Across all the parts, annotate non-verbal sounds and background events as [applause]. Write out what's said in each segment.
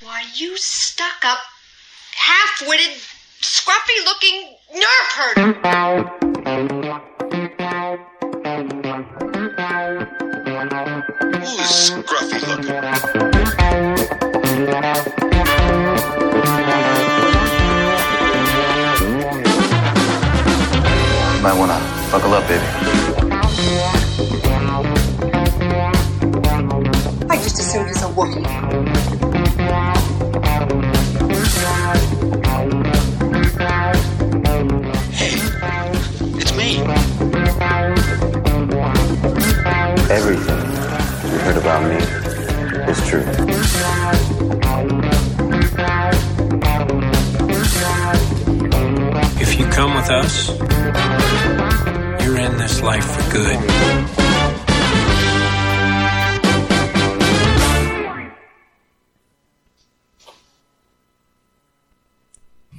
Why, you stuck up, half witted, scruffy looking nerf herder. Who's scruffy looking? You might wanna buckle up, baby. I just assumed it's a Wookiee. About me is true. If you come with us, you're in this life for good.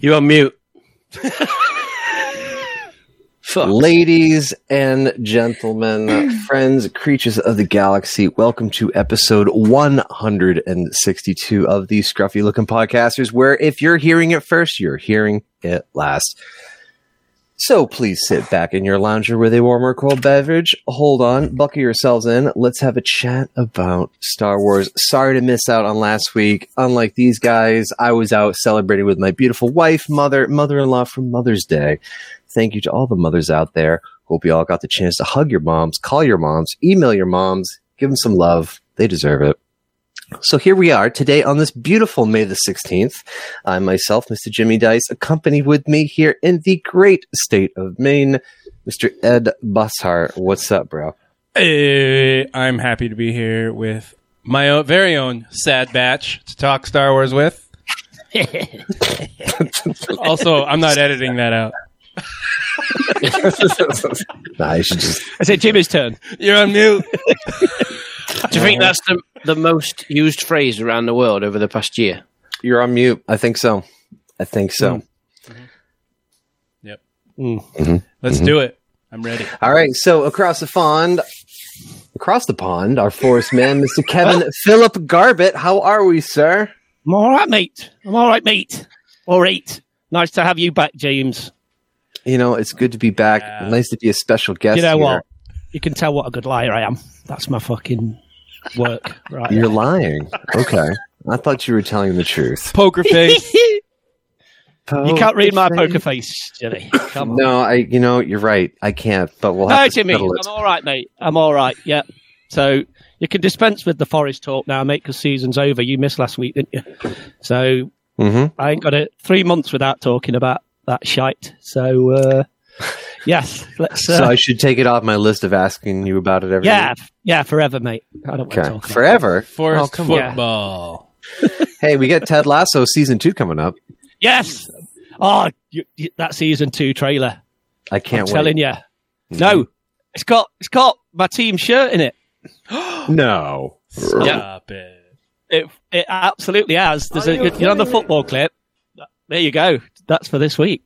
You on mute. [laughs] Fuck. Ladies and gentlemen, [clears throat] friends, creatures of the galaxy, welcome to episode 162 of the Scruffy Looking Podcasters, where if you're hearing it first, you're hearing it last. So please sit back in your lounger with a warm or cold beverage. Hold on, buckle yourselves in. Let's have a chat about Star Wars. Sorry to miss out on last week. Unlike these guys, I was out celebrating with my beautiful wife, mother, mother-in-law for Mother's Day. Thank you to all the mothers out there. Hope you all got the chance to hug your moms, call your moms, email your moms, give them some love. They deserve it. So here we are today on this beautiful May the 16th. I myself, Mr. Jimmy Dice, accompanied with me here in the great state of Maine, Mr. Ed Bussart. What's up, bro? Hey, I'm happy to be here with my own, very own sad batch to talk Star Wars with. [laughs] also, I'm not editing that out. Nah, you should just. I say Jimmy's turn. You're on mute. [laughs] Do you think that's the, the most used phrase around the world over the past year? You're on mute. I think so. I think so. Mm. Mm-hmm. Yep. Mhm. Let's mm-hmm. do it. I'm ready. All right. So across the pond, across the pond, our forest man, [laughs] Mr. Kevin Philip Garbett. How are we, sir? I'm all right, mate. I'm all right, mate. All right. Nice to have you back, James. You know, it's good to be back. Yeah. Nice to be a special guest. you know here. what? You can tell what a good liar I am. That's my fucking work. Right. You're lying. Okay. I thought you were telling the truth. Poker face. [laughs] you can't read my poker face, Jimmy. Come on. No, I. You know, you're right. I can't. But we'll No, have to Jimmy. settle it. I'm all right, mate. I'm all right. Yeah. So you can dispense with the forest talk now, mate, because season's over. You missed last week, didn't you? So Mm-hmm. I ain't got it three months without talking about that shite. So uh, [laughs] yes, let's. Uh, so I should take it off my list of asking you about it every yeah, week? yeah, forever, mate. I don't want to Okay. talk about Forever. Forest Oh, football. [laughs] Hey, we got Ted Lasso season two coming up. Yes. Oh, you, you, that season two trailer. I can't I'm wait. telling you. No, it's got it's got my team shirt in it. [gasps] No. Stop it. It it absolutely has. There's a, you know the football clip. There you go. That's for this week.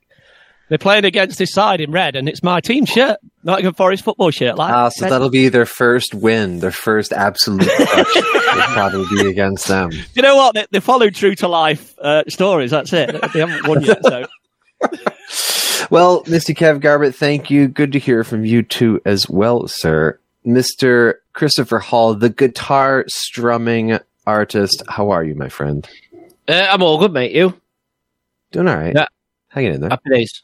They're playing against this side in red, and it's my team shirt, not Nottingham Forest football shirt. Like, Ah, so that'll be their first win, their first absolute [laughs] crush. will probably be against them. you know what? They, they followed true to life uh, stories. That's it. They haven't won yet. So [laughs] Well, Mr. Kev Garbutt, thank you. Good to hear from you too as well, sir. Mr. Christopher Hall, the guitar strumming artist. How are you, my friend? Uh, I'm all good, mate. You? Doing all right. Yeah. Hanging in there. Happy days.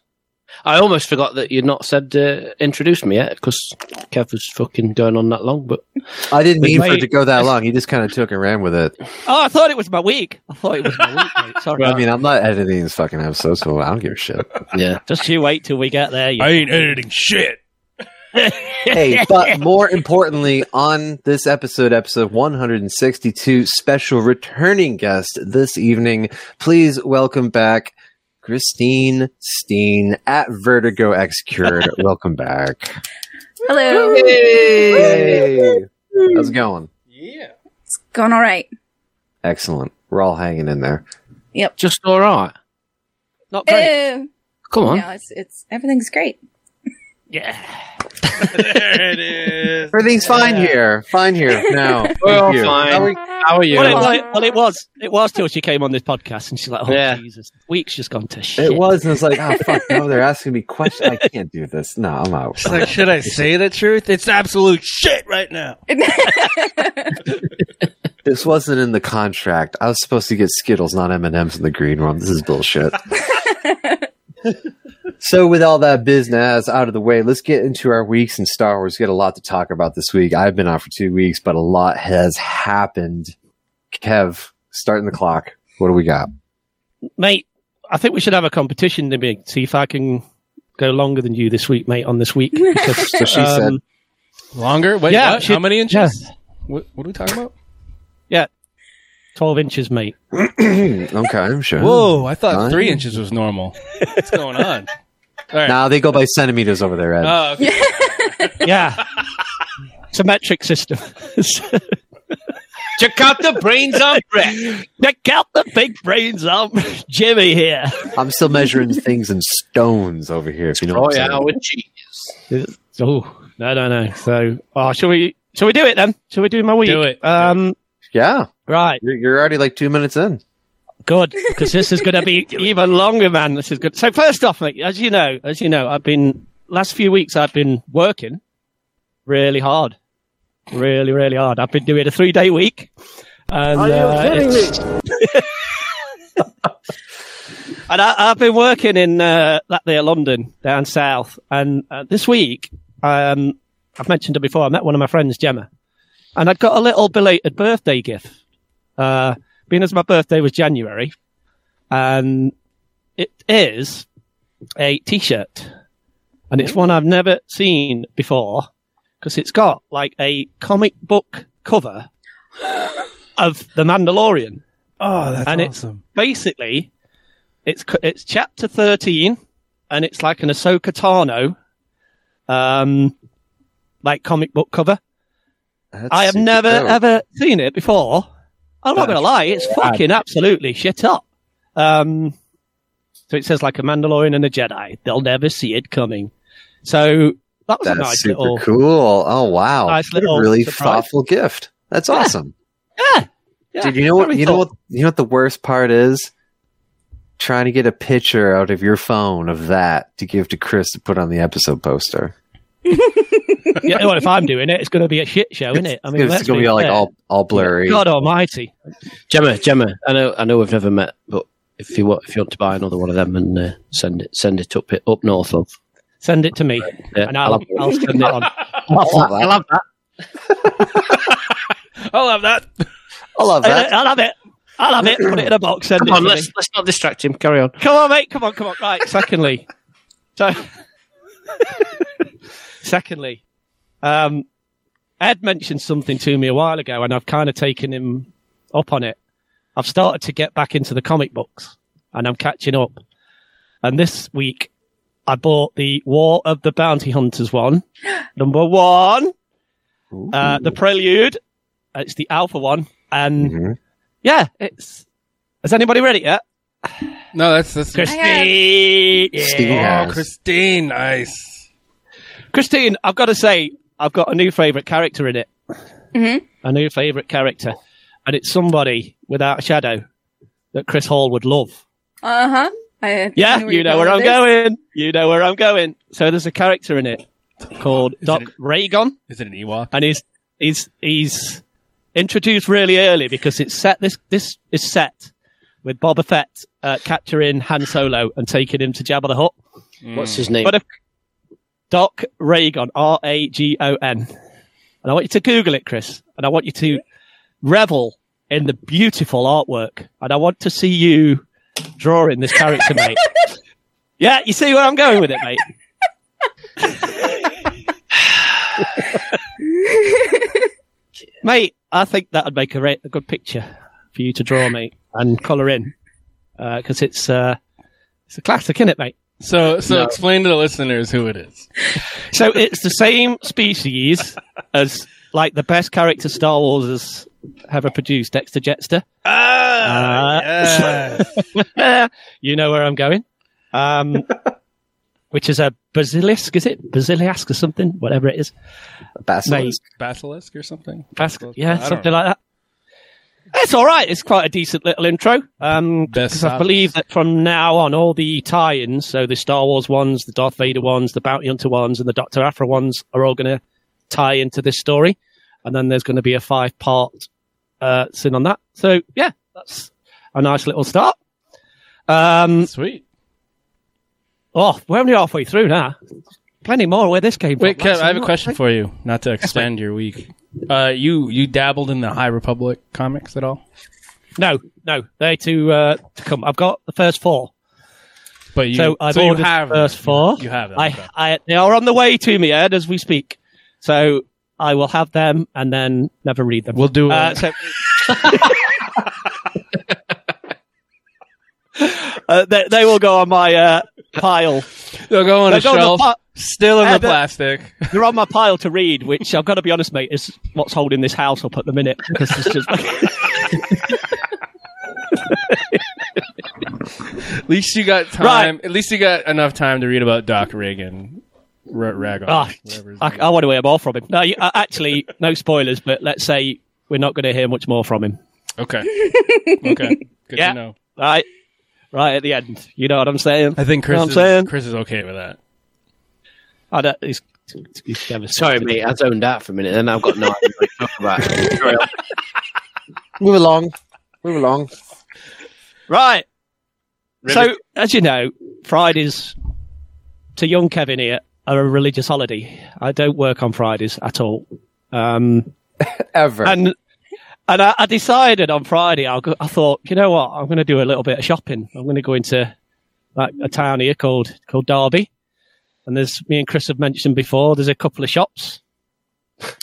I almost forgot that you'd not said uh, introduced me yet because Kev was fucking going on that long. But I didn't mean for it to go that long. He just kind of took and ran with it. oh, I thought it was my week. I thought it was my week. Mate. Sorry. I mean, I'm not editing this fucking episode, so I don't give a shit. yeah, Just you wait till we get there. You I ain't editing shit. Hey, [laughs] but more importantly, on this episode, episode 162, special returning guest this evening, please welcome back Christine Steen at Vertigo X Cured. [laughs] welcome back. Hello. Hey! How's it going? Yeah. It's going all right. Excellent. We're all hanging in there. Yep. Just all right. not great. Uh, Come on. yeah, it's, it's everything's great. Yeah. there it is. Everything's fine here. Fine here [laughs] now. Thank We're all fine. How are How are you? Well, it, well, it, well, it was. It was till she came on this podcast, and she's like, "Oh Yeah. Jesus, week's just gone to shit." It was, and it's like, oh fuck, [laughs] no, they're asking me questions. I can't do this. No, I'm out. It's like, should I say the truth? It's absolute shit right now. [laughs] This wasn't in the contract. I was supposed to get Skittles, not M and M's in the green room. This is bullshit. So, with all that business out of the way, let's get into our weeks in Star Wars. We got a lot to talk about this week. I've been out for two weeks, but a lot has happened. Kev, starting the clock. What do we got? mate. I think we should have a competition to see if I can go longer than you this week, mate. On this week, because, [laughs] So she said. Um, longer? Wait, Yeah, what? she- How many inches? What, what are we talking about? yeah, twelve inches, mate. [clears throat] okay, I'm sure. Whoa, I thought Fine. three inches was normal. What's going on? [laughs] All right. Now they go by centimeters over there, Ed. Oh, okay. [laughs] Yeah, [laughs] it's a metric system. Check out the brains on Brett. Check out the big brains of Jimmy here. I'm still measuring things in stones over here. If you know Oh what I'm yeah, saying. with cheese. Oh no, no, no. So, oh, shall we? Shall we do it then? Shall we do my week? Do it. Um, Yeah, right. you're, you're already like two minutes in. Good, because this is going to be [laughs] even longer, man. This is good. So first off, mate, as you know, as you know, I've been last few weeks. I've been working really hard, really, really hard. I've been doing a three day week. And, uh, it's- [laughs] and I, I've been working in uh, that there London down south. And uh, this week, um, I've mentioned it before. I met one of my friends, Gemma, and I'd got a little belated birthday gift. Uh, being as my birthday was January, and it is a T-shirt, and it's one I've never seen before because it's got like a comic book cover [gasps] of the Mandalorian. oh that's And it- awesome. Basically, it's it's chapter thirteen, and it's like an Ahsoka Tano, um, like comic book cover. That's I have never dope. ever seen it before. I'm not going to lie, it's fucking absolutely shit up. Um, so it says like a Mandalorian and a Jedi. They'll never see it coming. So that was a That's nice super little. cool. Oh wow, Nice What a little really surprise. thoughtful gift. That's Yeah. awesome. Yeah, yeah, Dude, you know what? You know what? You know what the worst part is? Trying to get a picture out of your phone of that to give to Chris to put on the episode poster. [laughs] yeah, well, if I'm doing it, it's going to be a shit show, isn't it? I mean, it's let's gonna be like all all blurry. God Almighty! Gemma, Gemma. I know, I know, we've never met, but if you want, if you want to buy another one of them and uh, send it, send it up up north of. Send it to me, Yeah, and I'll, have, I'll send it on. I'll love that. I'll have that. I'll have that. [laughs] I love that. I'll have it. I'll have it. Put it in a box. Send Come it on, to let's let's not distract him. Carry on. Come on, mate. Come on, come on. Right. Secondly, [laughs] so secondly, um, Ed mentioned something to me a while ago, and I've kind of taken him up on it. I've started to get back into the comic books, and I'm catching up. And this week, I bought the War of the Bounty Hunters one, [gasps] number one, uh, the Prelude. It's the Alpha one, and Mhm. yeah, it's. Has anybody read it yet? No, that's that's. Christine. Steve Yeah. Oh. Christine, nice. Christine, I've got to say, I've got a new favourite character in it. Mhm. A new favourite character. And it's somebody without a shadow that Chris Hall would love. Uh huh. Yeah, know you know where I'm this. going. You know where I'm going. So there's a character in it called Doc it- Raygon, Is it an Ewok? and he's he's he's introduced really early because it's set. This this is set with Boba Fett uh, capturing Han Solo and taking him to Jabba the Hutt. What's his name? But if Doc Raygon, R A G O N, and I want you to Google it, Chris, and I want you to revel in the beautiful artwork, and I want to see you drawing this character, mate. [laughs] Yeah, you see where I'm going with it, mate. [laughs] mate, I think that would make a, re- a good picture for you to draw, mate, and colour in, because it's uh, it's a classic, isn't it, mate? So, so explain to the listeners who it is. So it's the same species as like the best character Star Wars has ever produced, Dexter Jettster. Ah, Uh, yes. [laughs] you know where I'm going. Um, [laughs] which is a basilisk, is it? Basilisk or something, whatever it is. Basilisk. Basilisk or something. Basilisk, yeah, something know. like that. It's all right. It's quite a decent little intro. Um, because I believe that from now on, all the tie-ins, so the Star Wars ones, the Darth Vader ones, the Bounty Hunter ones, and the Doctor Aphra ones, are all going to tie into this story. And then there's going to be a five-part uh, sin on that. So yeah, that's a nice little start. Um, Sweet. oh, we're only halfway through now. Plenty more where this came Wait, from. Kev, I have a question for you. Not to extend your week. Uh, you you dabbled in the High Republic comics at all? No, no, they to uh, to come. I've got the first four. But you, so I've so you have the first them. four. You have them. I, okay. I, they are on the way to me, Ed, as we speak. So I will have them and then never read them. We'll do. Uh, A, so, [laughs] [laughs] uh, they, they will go on my uh, pile. [laughs] they'll go on a They'll go on the shelf, pi- still in the the- plastic. [laughs] They're on my pile to read, which I've got to be honest, mate, is what's holding this house up at the minute. Because it's just [laughs] At least you got time. At least you got enough time to read about Doc Reagan. R- Ragon. Ah, I, I want to hear more from him. No, you, uh, actually, no spoilers, but let's say we're not going to hear much more from him. Okay. Okay. Good Yeah. to know. Right, right at the end. You know what I'm saying? I think You know Chris is, saying? Chris is okay with that. I don't, he's, he's devastated. Sorry, mate. I zoned out for a minute, and I've got no idea to talk about. [laughs] Move along. Move along. Right. So, as you know, Fridays to young Kevin here are a religious holiday. I don't work on Fridays at all. Um, [laughs] Ever. and and I, I decided on Friday, I'll go, I thought, you know what, I'm going to do a little bit of shopping. I'm going to go into like a town here called called Derby, and there's me and Chris have mentioned before. There's a couple of shops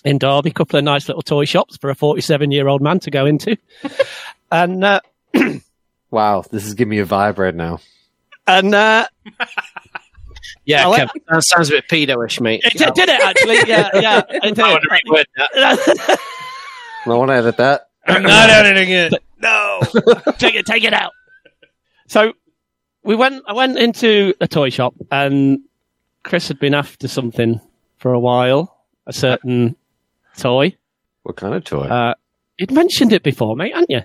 in Derby, a couple of nice little toy shops for a 47 year old man to go into, [laughs] and uh, [clears throat] wow, this is giving me a vibe right now. and uh, [laughs] Yeah, I like- Kev, that sounds a bit pedo-ish, mate. it did, did it actually? Yeah, yeah, it [laughs] did. I would reword that. I want to edit that. I'm [clears throat] not editing it. no, [laughs] take it, take it out. So we went. I went into a toy shop, and Chris had been after something for a while. A certain toy. What kind of toy? Uh, you'd mentioned it before, mate, hadn't you?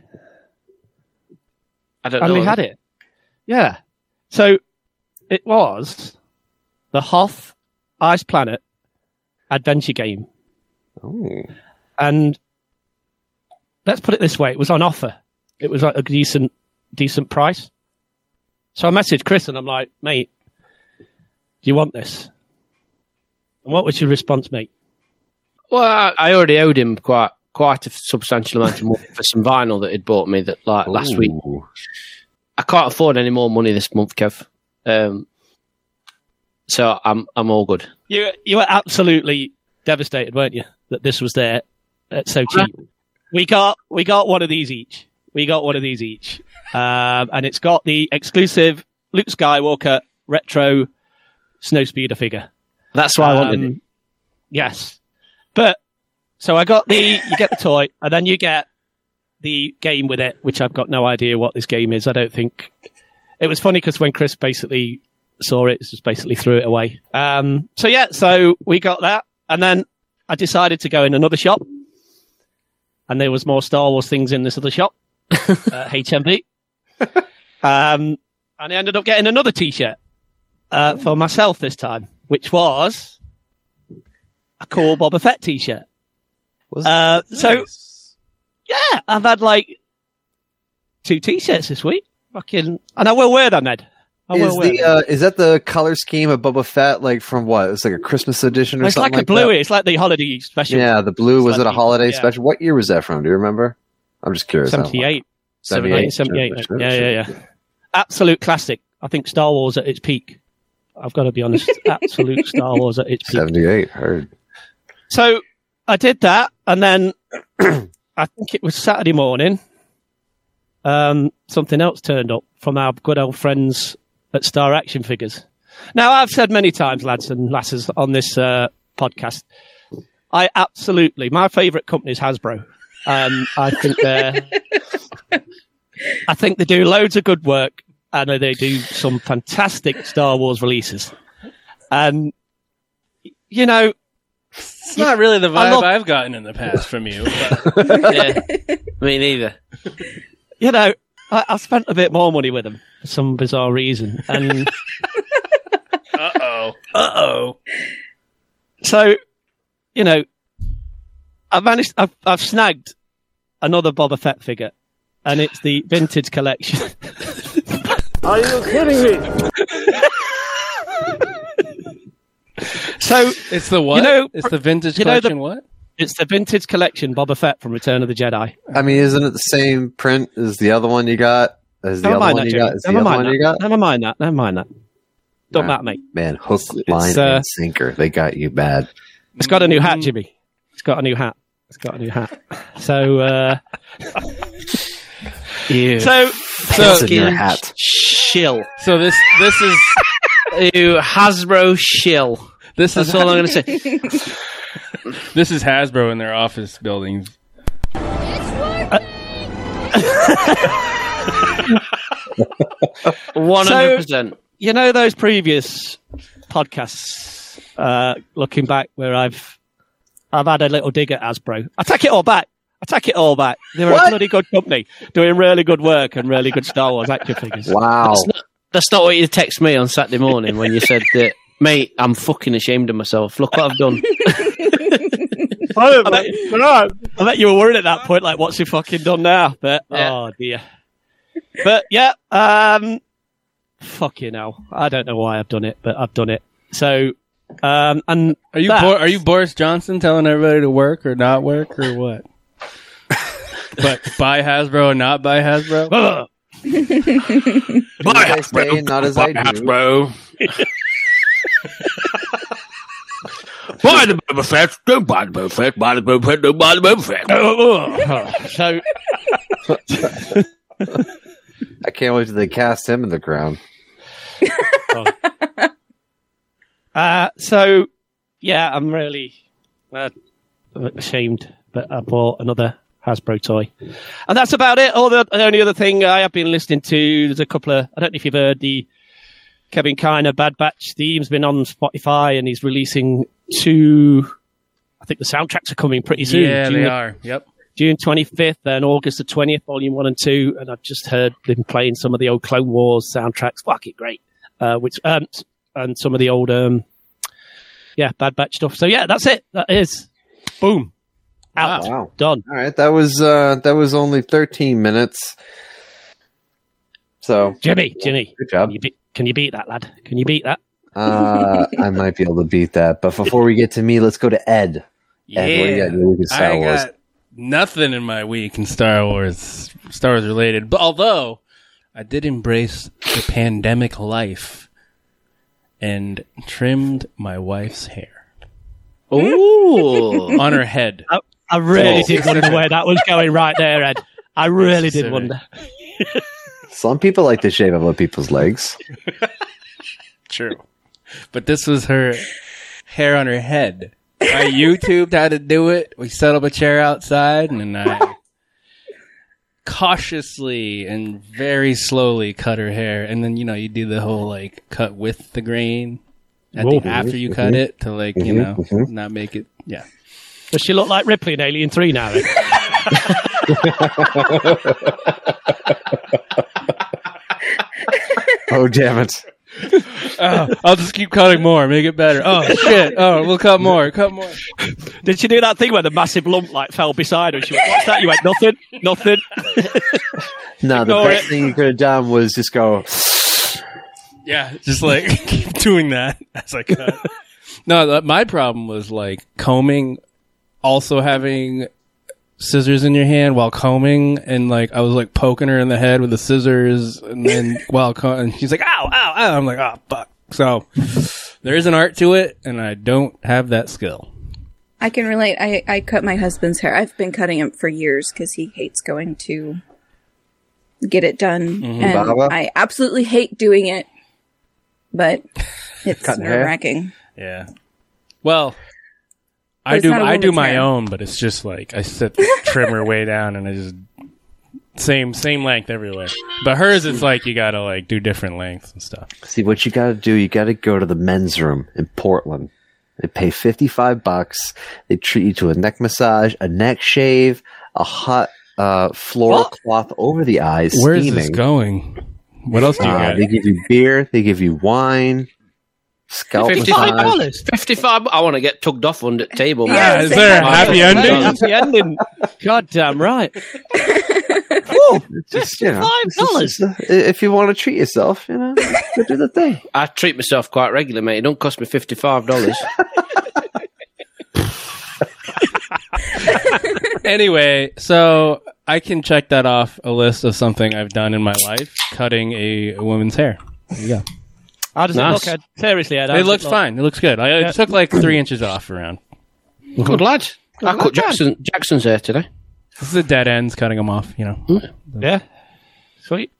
I don't And know. we had it. Yeah. So it was the Hoth Ice Planet adventure game, oh. and let's put it this way: it was on offer. It was like a decent, decent price. So I messaged Chris, and I'm like, "Mate, do you want this?" And what was your response, mate? Well, I, I already owed him quite quite a substantial amount of money for some vinyl that he'd bought me that like last week. I can't afford any more money this month, Kev. Um, so I'm I'm all good. You you were absolutely devastated, weren't you, that this was there at so cheap? We got we got one of these each. We got one of these each, um, and it's got the exclusive Luke Skywalker retro snowspeeder figure. That's why I wanted it. Um, Yes, but so I got the you get the toy, and then you get the game with it, which I've got no idea what this game is. I don't think it was funny because when Chris basically saw it, he just basically threw it away. Um, so yeah, so we got that, and then I decided to go in another shop, and there was more Star Wars things in this other shop, [laughs] uh, HMV. um, and I ended up getting another T-shirt uh, for myself this time, which was a cool Boba Fett T-shirt. Was- Uh, so yeah, I've had like two T-shirts this week. Fucking, and I will wear them, Ed. I Is the uh, is that the color scheme of Boba Fett like from what? It's like a Christmas edition or it's something like a like blue. that? It's like the holiday special. Yeah, the blue It's was like it a the- holiday yeah. special? What year was that from? Do you remember? I'm just curious. 78. 78. 78. Sure, yeah, sure, yeah, yeah. Absolute classic. I think Star Wars at its peak. I've got to be honest. [laughs] Absolute Star Wars at its peak. 78. Heard. So I did that, and then [clears throat] I think it was Saturday morning. Um, something else turned up from our good old friends at Star Action Figures. Now, I've said many times, lads and lasses, on this uh, podcast, I absolutely my favourite company is Hasbro. Um, I think they're, I think they do loads of good work, and they do some fantastic Star Wars releases. and you know, It's not really the vibe love- I've gotten in the past from you. But [laughs] yeah, me neither. you know, I, I spent a bit more money with them for some bizarre reason, and [laughs] uh oh, uh oh. so you know, I've managed. I've, I've snagged another Boba Fett figure, and it's the vintage collection. Are you kidding me? so It's the what? You know, it's the vintage you know the- collection. what? It's the vintage collection Boba Fett from Return of the Jedi. I mean, isn't it the same print as the other one you got? As the Never other mind one that, you got? Is the Never other mind one that. you got? Never mind that. Never mind that. Don't Nah. matter, mate. Man, hook, line, uh, and sinker. They got you bad. It's got a new Mm. hat, Jimmy. It's got a new hat. It's got a new hat. So, uh, [laughs] You so What's in your hat? shill. So this this is [laughs] You Hasbro shill. this is all I'm going to say. [laughs] [laughs] this is Hasbro in their office buildings. One hundred percent. you know those previous podcasts, uh, looking back, where I've I've had a little dig at Hasbro. I take it all back. I take it all back. They were a bloody good company, doing really good work and really good Star Wars action figures. Wow. That's not, that's not what you text me on Saturday morning when you said that, mate. I'm fucking ashamed of myself. Look what I've done. [laughs] [laughs] I bet, I bet you were worried at that point, like, what's he fucking done now? But Yeah. oh dear. But yeah, um, fucking hell. I don't know why I've done it, but I've done it. So, um, and Are you Bo- are you Boris Johnson telling everybody to work or not work or what? [laughs] but buy Hasbro and not buy Hasbro. [laughs] Ugh. Hasbro, I not as I do. bro. Buy the Boba Fett. Don't buy the Boba Fett. Buy the Boba Fett. Don't buy the Boba Fett. so I can't wait till they cast him in the crown. [laughs] Uh, so, yeah, I'm really uh, ashamed that I bought another Hasbro toy. And that's about it. All the, the only other thing I have been listening to, there's a couple of, I don't know if you've heard the Kevin Kiner Bad Batch theme's been on Spotify and he's releasing two, I think the soundtracks are coming pretty soon. yeah, June they are. Yep. June 25th and August the 20th, volume one and two. And I've just heard them playing some of the old Clone Wars soundtracks. Fucking great. Uh, which, um, and some of the old, um, yeah, Bad Batch stuff. So yeah, that's it. That is boom. Out. Wow. Done. All right, that was uh that was only 13 minutes. So, Jimmy, Jimmy. good job. Can you, beat, can you beat that, lad? Can you beat that? Uh I [laughs] might be able to beat that. But before we get to me, let's go to Ed. Ed, what do you got in your week in Star I Wars? got nothing in my week in Star Wars, Star Wars related. But although I did embrace the pandemic life and trimmed my wife's hair Ooh. on her head. I, I really Oh. did wonder where that was going right there, Ed. I really did wonder. Some people like to shave other people's legs. [laughs] True. But this was her hair on her head. I YouTubed how to do it. We set up a chair outside and then I [laughs] cautiously and very slowly cut her hair. And then, you know, you do the whole like cut with the grain at the, after you cut it to like, you Mhm, know, mhm. not make it. Yeah. Does she look like Ripley in Alien 3 now? Ed? [laughs] Oh damn it. Oh, I'll just keep cutting more, make it better. Oh shit. Oh, we'll cut more, cut more. Did she do that thing where the massive lump like fell beside her? She went, "What's that?" You went, "Nothing, nothing." [laughs] No, the Ignore best it. thing you could have done was just go Yeah, just like [laughs] keep doing that as I cut. [laughs] no, that- my problem was like combing, also having scissors in your hand while combing, and like I was like poking her in the head with the scissors, and then [laughs] while co- and she's like, "Ow, ow, ow!" I'm like, "Oh fuck!" So there is an art to it, and I don't have that skill. I can relate. I, I cut my husband's hair. I've been cutting him for years because he hates going to get it done. Mm-hmm. And Baba? I absolutely hate doing it, but [laughs] it's Cutting hair? nerve wracking. Yeah. Well, I do not a I do my hair. own, but it's just like I set the [laughs] trimmer way down, and I just same same length everywhere. But hers, it's like you gotta like do different lengths and stuff. See what you got to do. You got to go to the men's room in Portland. They pay fifty five bucks. They treat you to a neck massage, a neck shave, a hot uh, floral cloth over the eyes. Where's steaming. this going? What else do you Uh, got? they give you beer. They give you wine. Scalp Fifty-five dollars. Fifty-five. I want to get tugged off under the table. man. Yeah, is there a happy ending? Happy ending. God damn right. [laughs] Just, you know, Five just- dollars. If you want to treat yourself, you know, go do the thing. [laughs] I treat myself quite regularly, mate. It don't cost me fifty-five dollars. [laughs] anyway, so I can check that off a list of something I've done in my life: cutting a woman's hair. There you go. How does Nice. it look? Ed? Seriously, Ed, It does looks look? fine. It looks good. I, Yeah. took like three inches off around. Good lad. I lad, cut Jackson Jackson's hair today. This is the dead ends, cutting them off. You know, hmm. Yeah. Sweet.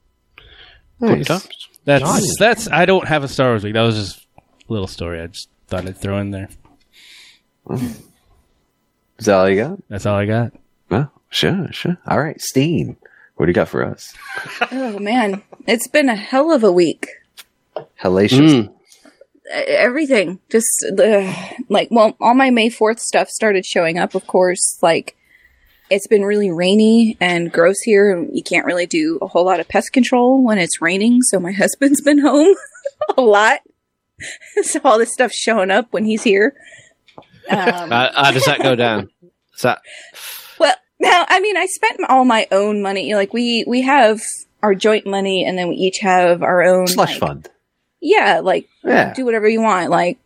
Nice. that's Nice. that's. I don't have a Star Wars week. That was just a little story. I just thought I'd throw in there. Hmm. Is that all you got? That's all I got. Well, sure, sure. All right, Steen, what do you got for us? Oh man, it's been a hell of a week. Hellacious. E- Everything, just uh, like well, all my May Fourth stuff started showing up. Of course, like it's been really rainy and gross here. and You can't really do a whole lot of pest control when it's raining. So my [laughs] husband's been home [laughs] a lot. [laughs] so all this stuff's showing up when he's here. Um, How, how does that go down? Is that Well, now I mean, I spent all my own money. Like we we have our joint money, and then we each have our own Slush like- fund. Yeah, like Yeah. do whatever you want, like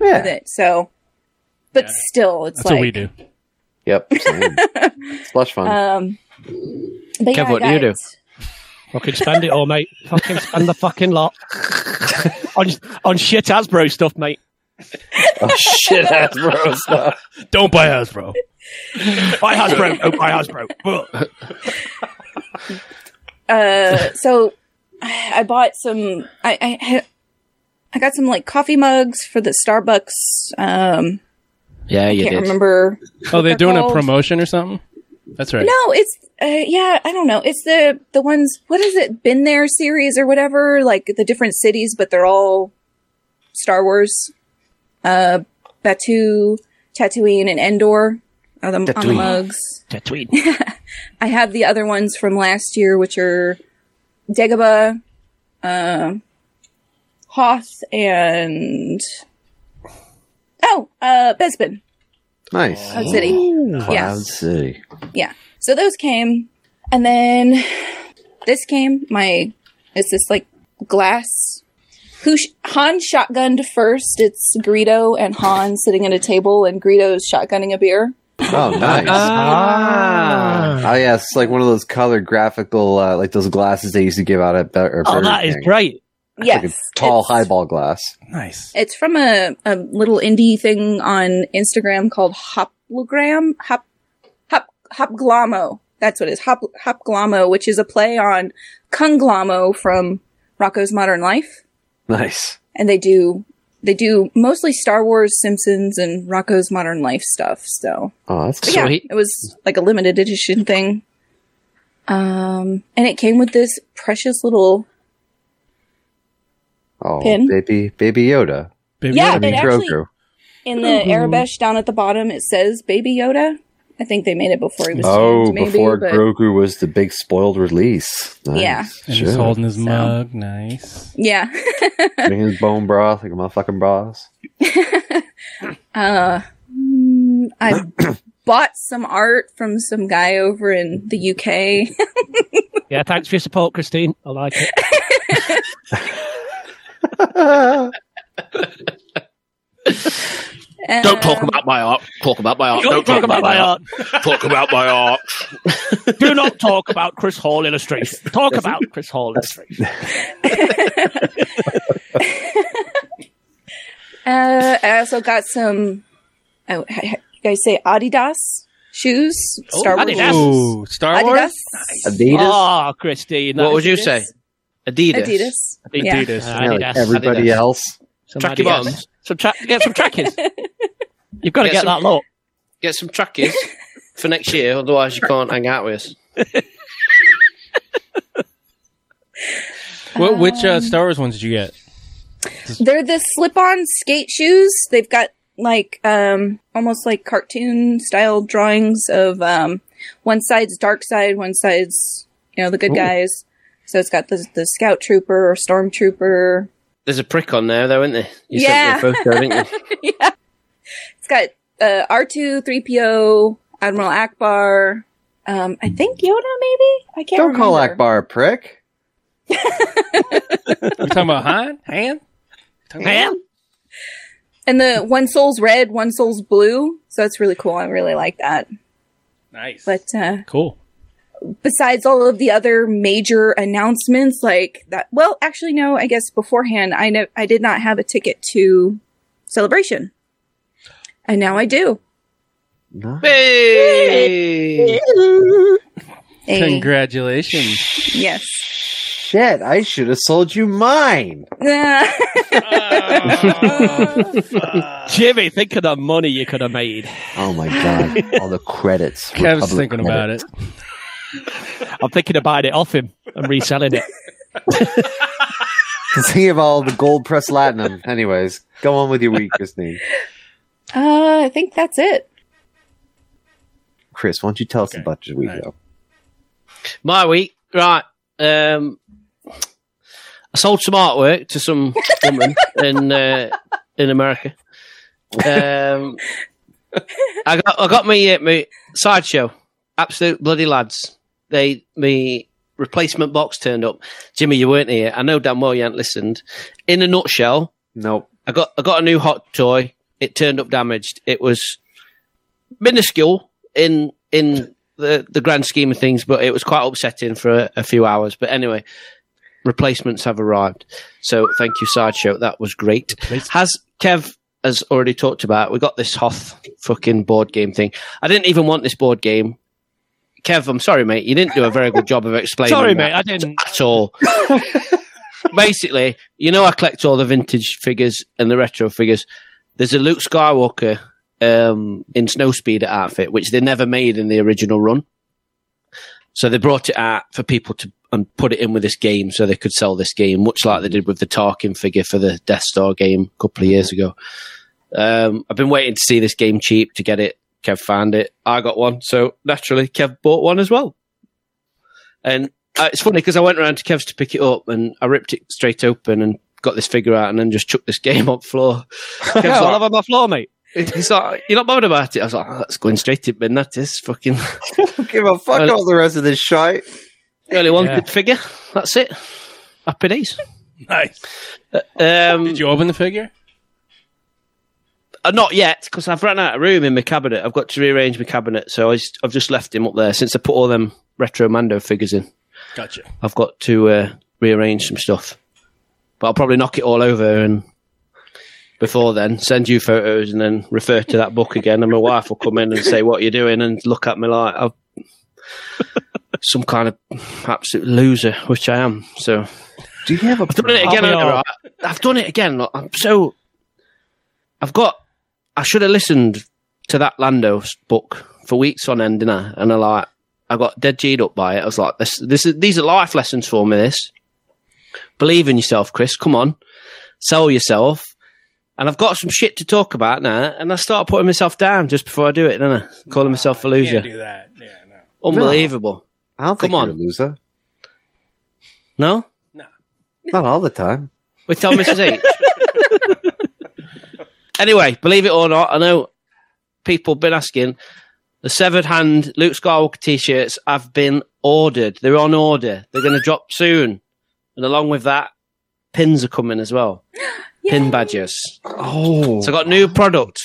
Yeah. with it. So, but still, it's That's like what we do. Yep. [laughs] same. Slush fund. Um, but Kev, yeah, what do you do? guys, Fucking spend it all, mate. Fucking spend the fucking lot [laughs] on on shit Hasbro stuff, mate. oh shit, Hasbro stuff. Don't buy Hasbro. Buy Hasbro. Don't buy Hasbro. Uh, so I bought some. I I had. I got some like coffee mugs for the Starbucks. Um, yeah? You can't did. remember. Oh, they're they're doing a promotion or something. That's right. No, it's uh, yeah, I don't know. It's the the ones. What is it? Been there series or whatever? Like the different cities, but they're all Star Wars. Uh, Batuu, Tatooine, and Endor are the on the mugs. Tatooine. [laughs] I have the other ones from last year, which are Dagobah, uh, Hoth, and oh, uh, Bespin, Nice. Cloud City. Cloud Yeah. City. Yeah. So those came, and then this came. My it's this like glass. Who sh- Han shotgunned first? It's Greedo and Han sitting at a table, and Greedo's shotgunning a beer. Oh, nice. Ah. Oh yeah, it's like one of those colored graphical, uh, like those glasses they used to give out at Be- or Oh, Burger that is King. Great. Yes, Like a tall it's- highball glass. Nice. It's from a, a little indie thing on Instagram called Hoplogram. Hop, hop, Hopglamo. That's what it is. Hop, Hopglamo, which is a play on Conglom-O from Rocko's Modern Life. Nice. And they do, they do mostly Star Wars, Simpsons, and Rocko's Modern Life stuff. So, Oh, that's but cool. yeah, it was like a limited edition thing. Um, and it came with this precious little, Oh, Pin? baby, baby Yoda. Baby Yeah, I Yoda. mean it actually- Grogu. in the Aurebesh down at the bottom, it says Baby Yoda. I think they made it before he was Oh, tamed, maybe, before but Grogu was the big spoiled release. Nice. Yeah. And Sure. he's holding his So- mug. Nice. yeah. [laughs] Drinking his bone broth like a motherfucking boss. [laughs] uh, I [coughs] bought some art from some guy over in the UK. [laughs] Yeah, thanks for your support, Christine. I like it. [laughs] Don't talk about my art. Talk about my art. Don't talk about my art. Talk about my art. Do not talk about Chris Hall illustration. Talk about Chris Hall illustration. [laughs] Uh, I also got some. Oh, you guys say Adidas shoes? Star Wars. Adidas. Ooh, Star Wars. Adidas. Adidas. Oh, Christine. that What is- would you say? Adidas. Adidas. Yeah. Adidas. Uh, Adidas. everybody Adidas. else. Some Track your bottoms. Some tra- get some trackies. [laughs] You've got to Get get, some- that look. Get some trackies for next year, otherwise you can't hang out with us. What, which uh, Star Wars ones did you get? They're the slip-on skate shoes. They've got like um almost like cartoon style drawings of um one side's dark side, one side's you know the good Ooh. guys. So it's got the the scout trooper or stormtrooper. There's a prick on there, though, isn't there? You Yeah. sent me a photo, didn't you? [laughs] yeah. It's got uh, R2, 3PO, Admiral Ackbar, um, I think Yoda maybe? I can't Don't call remember. Ackbar a prick. You talking about Han? Han? Han? And the one soul's red, one soul's blue. So that's really cool. I really like that. Nice. But uh, Cool. Besides all of the other major announcements like that, well, actually, no, I guess beforehand, I know I did not have a ticket to Celebration. And now I do. Hey! Hey. Congratulations. Yes. Shit, I should have sold you mine. [laughs] Ah. Jimmy, think of the money you could have made. Oh my god, all the credits. [laughs] Kev's Republic thinking about it. I'm thinking of buying it off him and reselling it. [laughs] Think of all the gold press platinum. Anyways, go on with your week, Christine. Uh, I think that's it. Chris, why don't you tell us about your week, though? My week, right. Um, I sold some artwork to some woman [laughs] in uh, in America. Um, [laughs] I got I got me uh, my sideshow, absolute bloody lads. They me replacement box turned up. Jimmy, you weren't here. I know damn well you hadn't listened. In a nutshell, Nope. I got I got a new hot toy. It turned up damaged. It was minuscule in in the the grand scheme of things, but it was quite upsetting for a, a few hours. But anyway, replacements have arrived. So thank you, Sideshow. That was great. Has Kev has already talked about? We got this Hoth fucking board game thing. I didn't even want this board game. Kev, I'm sorry, mate. You didn't do a very good job of [laughs] explaining. Sorry, mate, I didn't. at all. [laughs] Basically, you know, I collect all the vintage figures and the retro figures. There's a Luke Skywalker um, in Snowspeeder outfit, which they never made in the original run. So they brought it out for people to and put it in with this game so they could sell this game, much like they did with the Tarkin figure for the Death Star game a couple of years ago. Um, I've been waiting to see this game cheap to get it. Kev found it. I got one. So naturally, Kev bought one as well. And uh, it's funny because I went around to Kev's to pick it up and I ripped it straight open and got this figure out and then just chucked this [laughs] game on the floor. [laughs] Kev's Yeah, I'll have it on my floor, mate. He's like, you're not bothered about it. I was like, oh, that's going straight in bin. That is fucking. [laughs] Give a fuck Well- all the rest of this shite. Only one Yeah. good figure. That's it. Happy days. Nice. Um, Did you open the figure? Uh, not yet, because I've run out of room in my cabinet. I've got to rearrange my cabinet, so I just, I've just left him up there since I put all them retro Mando figures in. Gotcha. I've got to uh, rearrange some stuff, but I'll probably knock it all over and before then send you photos and then refer to that book again. And my wife will come in and say, "What you're doing?" and look at me like I'm some kind of absolute loser, which I am. So Do you have a I've done it again. I'll be haven't I? all- I've done it again. Look, I'm so. I've got. I should have listened to that Lando book for weeks on end, didn't I? And I like. I got dead G'd up by it. I was like, this, this is, these are life lessons for me. This. Believe in yourself, Chris. Come on, sell yourself. And I've got some shit to talk about now, and I start putting myself down just before I do it, don't I? Calling myself a loser. Can't do that. Yeah, no. Unbelievable. I don't think Come on. you're a loser. No? Not all the time. We tell Mrs. H. anyway, believe it or not, I know people have been asking. The severed hand Luke Skywalker t-shirts have been ordered. They're on order. They're going to drop soon, and along with that, pins are coming as well. [gasps] Pin badges. Oh, So I got new product,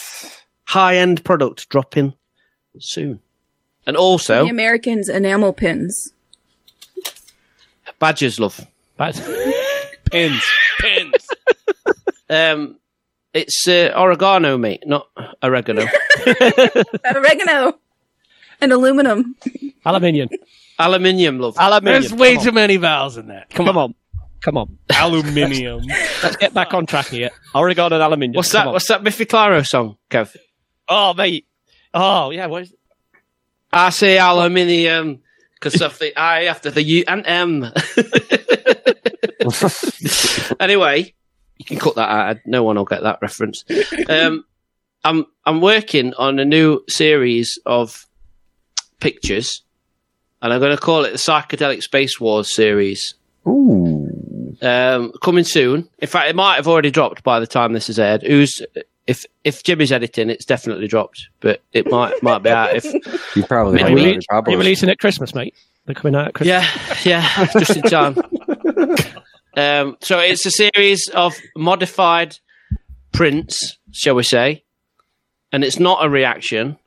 high end product dropping soon, and also The Americans enamel pins. badges, love. But [laughs] Pins. Pins. [laughs] Um, it's uh, oregano, mate, not oregano. [laughs] Oregano and aluminum. aluminium. Aluminium, love. Aluminium. There's way Come too on. many vowels in that. Come, Come on. on. Come on. Aluminium. [laughs] Let's get back on track here. Oregon and aluminium. What's Come that? on. What's that Biffy Clyro song, Kev? Oh, mate. Oh, yeah. What is it? I say aluminium. because of the I after the U and M. [laughs] anyway, you can cut that out. No one will get that reference. Um, I'm I'm working on a new series of pictures, and I'm going to call it the Psychedelic Space Wars series. Ooh. Um, coming soon. In fact, it might have already dropped by the time this is aired. Who's if if Jimmy's editing, it's definitely dropped, but it might might be out if [laughs] You probably Are Are you you, we- rele- are you releasing at Christmas, mate? They're coming out at Christmas. Yeah, yeah, just in time. [laughs] um, so it's a series of modified prints, shall we say, and it's not a reaction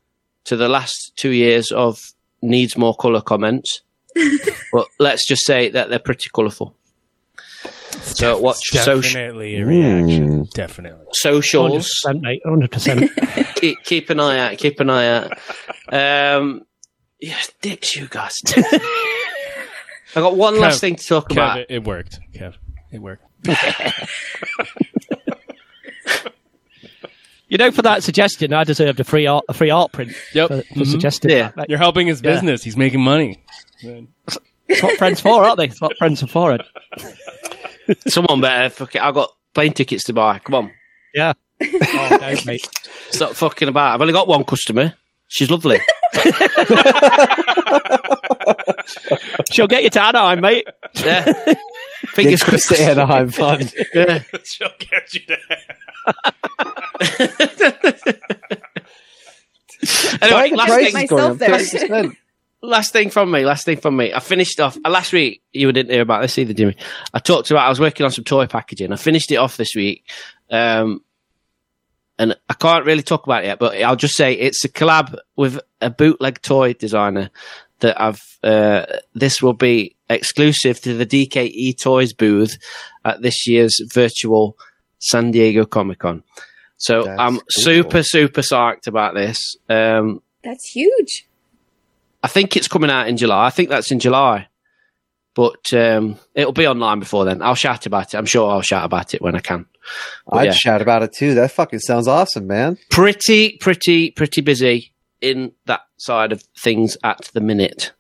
to the last two years of needs more colour comments, [laughs] but let's just say that they're pretty colourful. So watch social Definitely a reaction. Mm. Definitely. socials. 100%, mate. 100%. [laughs] keep, keep an eye out. Keep an eye out. Um, yes, dicks, you [laughs] guys. I got one last thing to talk Kev, about. it, it worked. Kev, it worked. [laughs] you know, for that suggestion, I deserved a free art, a free art print Yep. for, for Mhm. suggesting Yeah. that. Like, You're helping his Yeah. business. He's making money. That's what friends for, aren't they? That's what friends are for. Ed. [laughs] Someone better. Fuck it. I've got plane tickets to buy. Come on. Yeah. [laughs] Oh, no, mate. Stop fucking about. I've only got one customer. She's lovely. [laughs] She'll get you to Anaheim, mate. Yeah. [laughs] Fingers Get Chris crossed. to Anaheim [laughs] Fun. Yeah. She'll get you Anyway, last thing, is going up Myself there. last thing from me. Last thing from me. I finished off uh, last week. You didn't hear about this either, Jimmy. I talked about. I was working on some toy packaging. I finished it off this week, um, and I can't really talk about it yet. But I'll just say it's a collab with a bootleg toy designer that I've. Uh, this will be exclusive to the DKE Toys booth at this year's virtual San Diego Comic Con. So That's I'm cool. super super psyched about this. Um, That's huge. I think it's coming out in July. I think that's in July, but um, it'll be online before then. I'll shout about it. I'm sure I'll shout about it when I can. But I'd yeah. shout about it too. That fucking sounds awesome, man. Pretty, pretty, pretty busy in that side of things at the minute,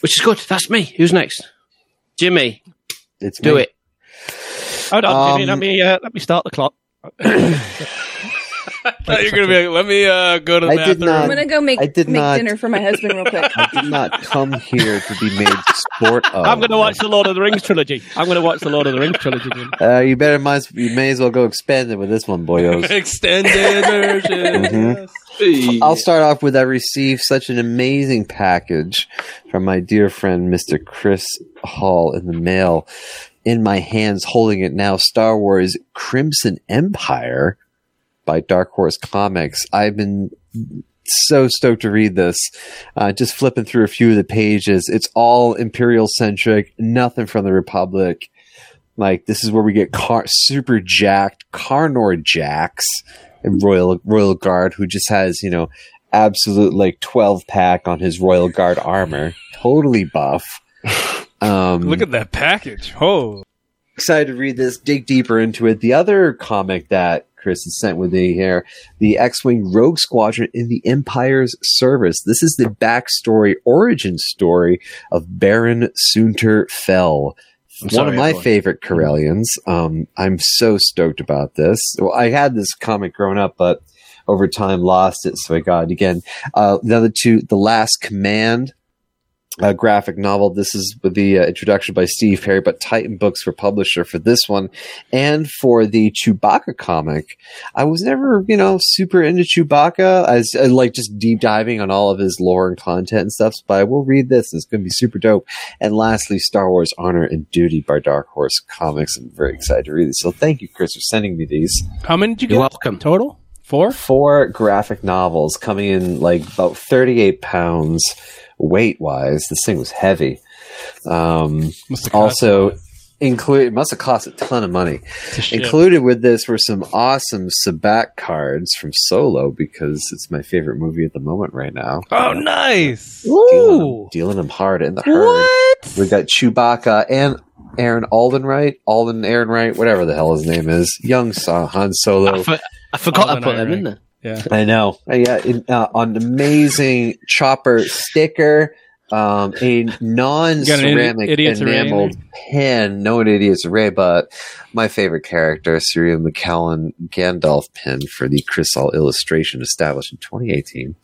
which is good. That's me. Who's next? Jimmy, It's do me. it. Hold on, Jimmy, Um, let me uh, let me start the clock. [clears throat] [laughs] I thought you were going to be like, let me uh, go to the I did bathroom. not- I'm gonna go make I did make not- dinner for my husband real quick. [laughs] I did not come here to be made sport of. I'm going to watch the Lord of the Rings trilogy. I'm going to watch the Lord of the Rings trilogy. Jimmy. Uh, you better might you may as well go expanded with this one, boyos. Extended version. [laughs] Mhm. yes. I'll start off with I received such an amazing package from my dear friend Mr. Chris Hall in the mail. In my hands, holding it now, Star Wars Crimson Empire by Dark Horse Comics. I've been so stoked to read this. Uh, just flipping through a few of the pages. It's all Imperial centric, nothing from the Republic. Like this is where we get car- super jacked Carnor Jax and Royal Royal Guard, who just has you know absolute like twelve pack on his Royal Guard armor, totally buff. [laughs] Um, Look at that package. Oh. excited to read this, dig deeper into it. The other comic that Chris has sent with me here, the X-Wing Rogue Squadron in the Empire's service. This is the backstory, origin story of Baron Soontir Fel. I'm One sorry, of my everyone. favorite Corellians. Um, I'm so stoked about this. Well, I had this comic growing up, but over time lost it, so I got it again. Uh, the other two, The Last Command, a graphic novel. This is with the uh, introduction by Steve Perry, but Titan Books for publisher for this one and for the Chewbacca comic. I was never, you know, super into Chewbacca. I, was, I like just deep diving on all of his lore and content and stuff, but I will read this. It's going to be super dope. And lastly, Star Wars Honor and Duty by Dark Horse Comics. I'm very excited to read this. So thank you, Chris, for sending me these. How many did you get? You're welcome. Total? Four? Four graphic novels coming in like about 38 pounds weight wise. This thing was heavy. Um, Must have cost also, include must have cost a ton of money. Included with this were some awesome Sabacc cards from Solo because it's my favorite movie at the moment right now. Oh, nice. Dealing them, dealing them hard in the herd. What? We got Chewbacca and Aaron Aldenwright, Alden Aaron Wright, whatever the hell his name is. Young Sa- Han Solo. I, for, I forgot I Alden put them in there. Yeah. I know. Uh, yeah, in, uh, on amazing chopper sticker. um, a non-ceramic Idiot's enameled pin. No an idiot's array, but my favorite character, Sir Ian McKellen Gandalf pin for the Crystal illustration established in 2018.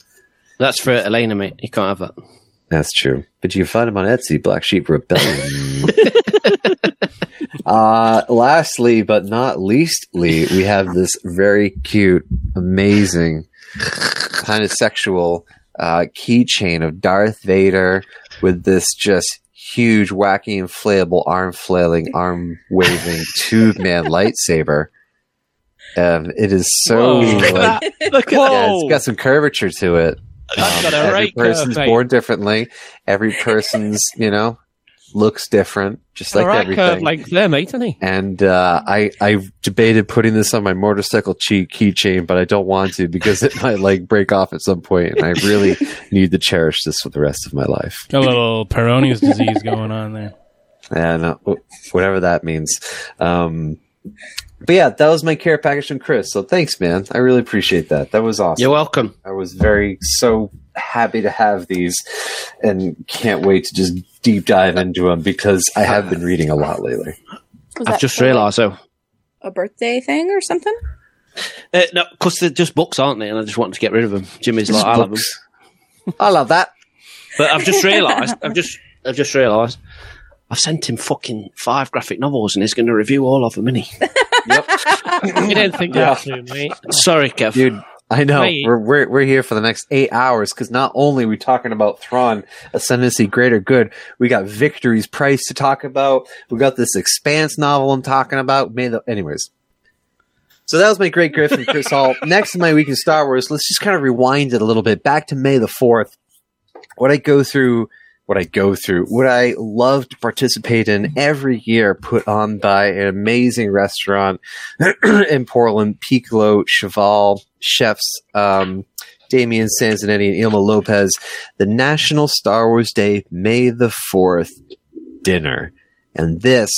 That's for Elena, mate. You can't have that. That's true. But you can find them on Etsy, Black Sheep Rebellion. [laughs] uh, lastly, but not leastly, we have this very cute, amazing, kind of sexual uh, keychain of Darth Vader with this just huge, wacky, inflatable, arm flailing, arm waving [laughs] tube man lightsaber. Um, it is so Whoa, look at like, that. Look at yeah, that. it's got some curvature to it. That's got a every right person's mate. born differently. Every person's, [laughs] you know, looks different, just like All right, everything. curve length there, mate, isn't he? and uh, I I debated putting this on my motorcycle key keychain, but I don't want to because it [laughs] might like break off at some point, and I really [laughs] need to cherish this for the rest of my life. Got a little Peyronie's disease going on there. And uh, wh- whatever that means. Um, but yeah, that was my care package from Chris. So thanks, man. I really appreciate that. That was awesome. You're welcome. I was very so happy to have these, and can't wait to just deep dive into them because I have been reading a lot lately. Was I've just for, like, realised. So, a birthday thing or something? uh, no, because they're just books, aren't they? And I just want to get rid of them. Jimmy's like, I love them. I love that. But I've just realised. I've just, I've just realised. I've sent him fucking five graphic novels, and he's going to review all of them, isn't he? [laughs] You didn't think that soon, mate. Sorry, Kev. Dude, I know Mate. we're, we're we're here for the next eight hours because not only are we talking about Thrawn Ascendancy Greater Good, we got Victory's Price to talk about. We got this Expanse novel I'm talking about. May the anyways. So that was my great gift from Chris Hall. [laughs] Next to my week in Star Wars, let's just kind of rewind it a little bit back to May the fourth. What I go through, what I go through, what I love to participate in every year, put on by an amazing restaurant [clears throat] in Portland, Piccolo, Chaval, chefs, um, Damian Sansonetti and Ilma Lopez, the National Star Wars Day, May the 4th dinner. And this,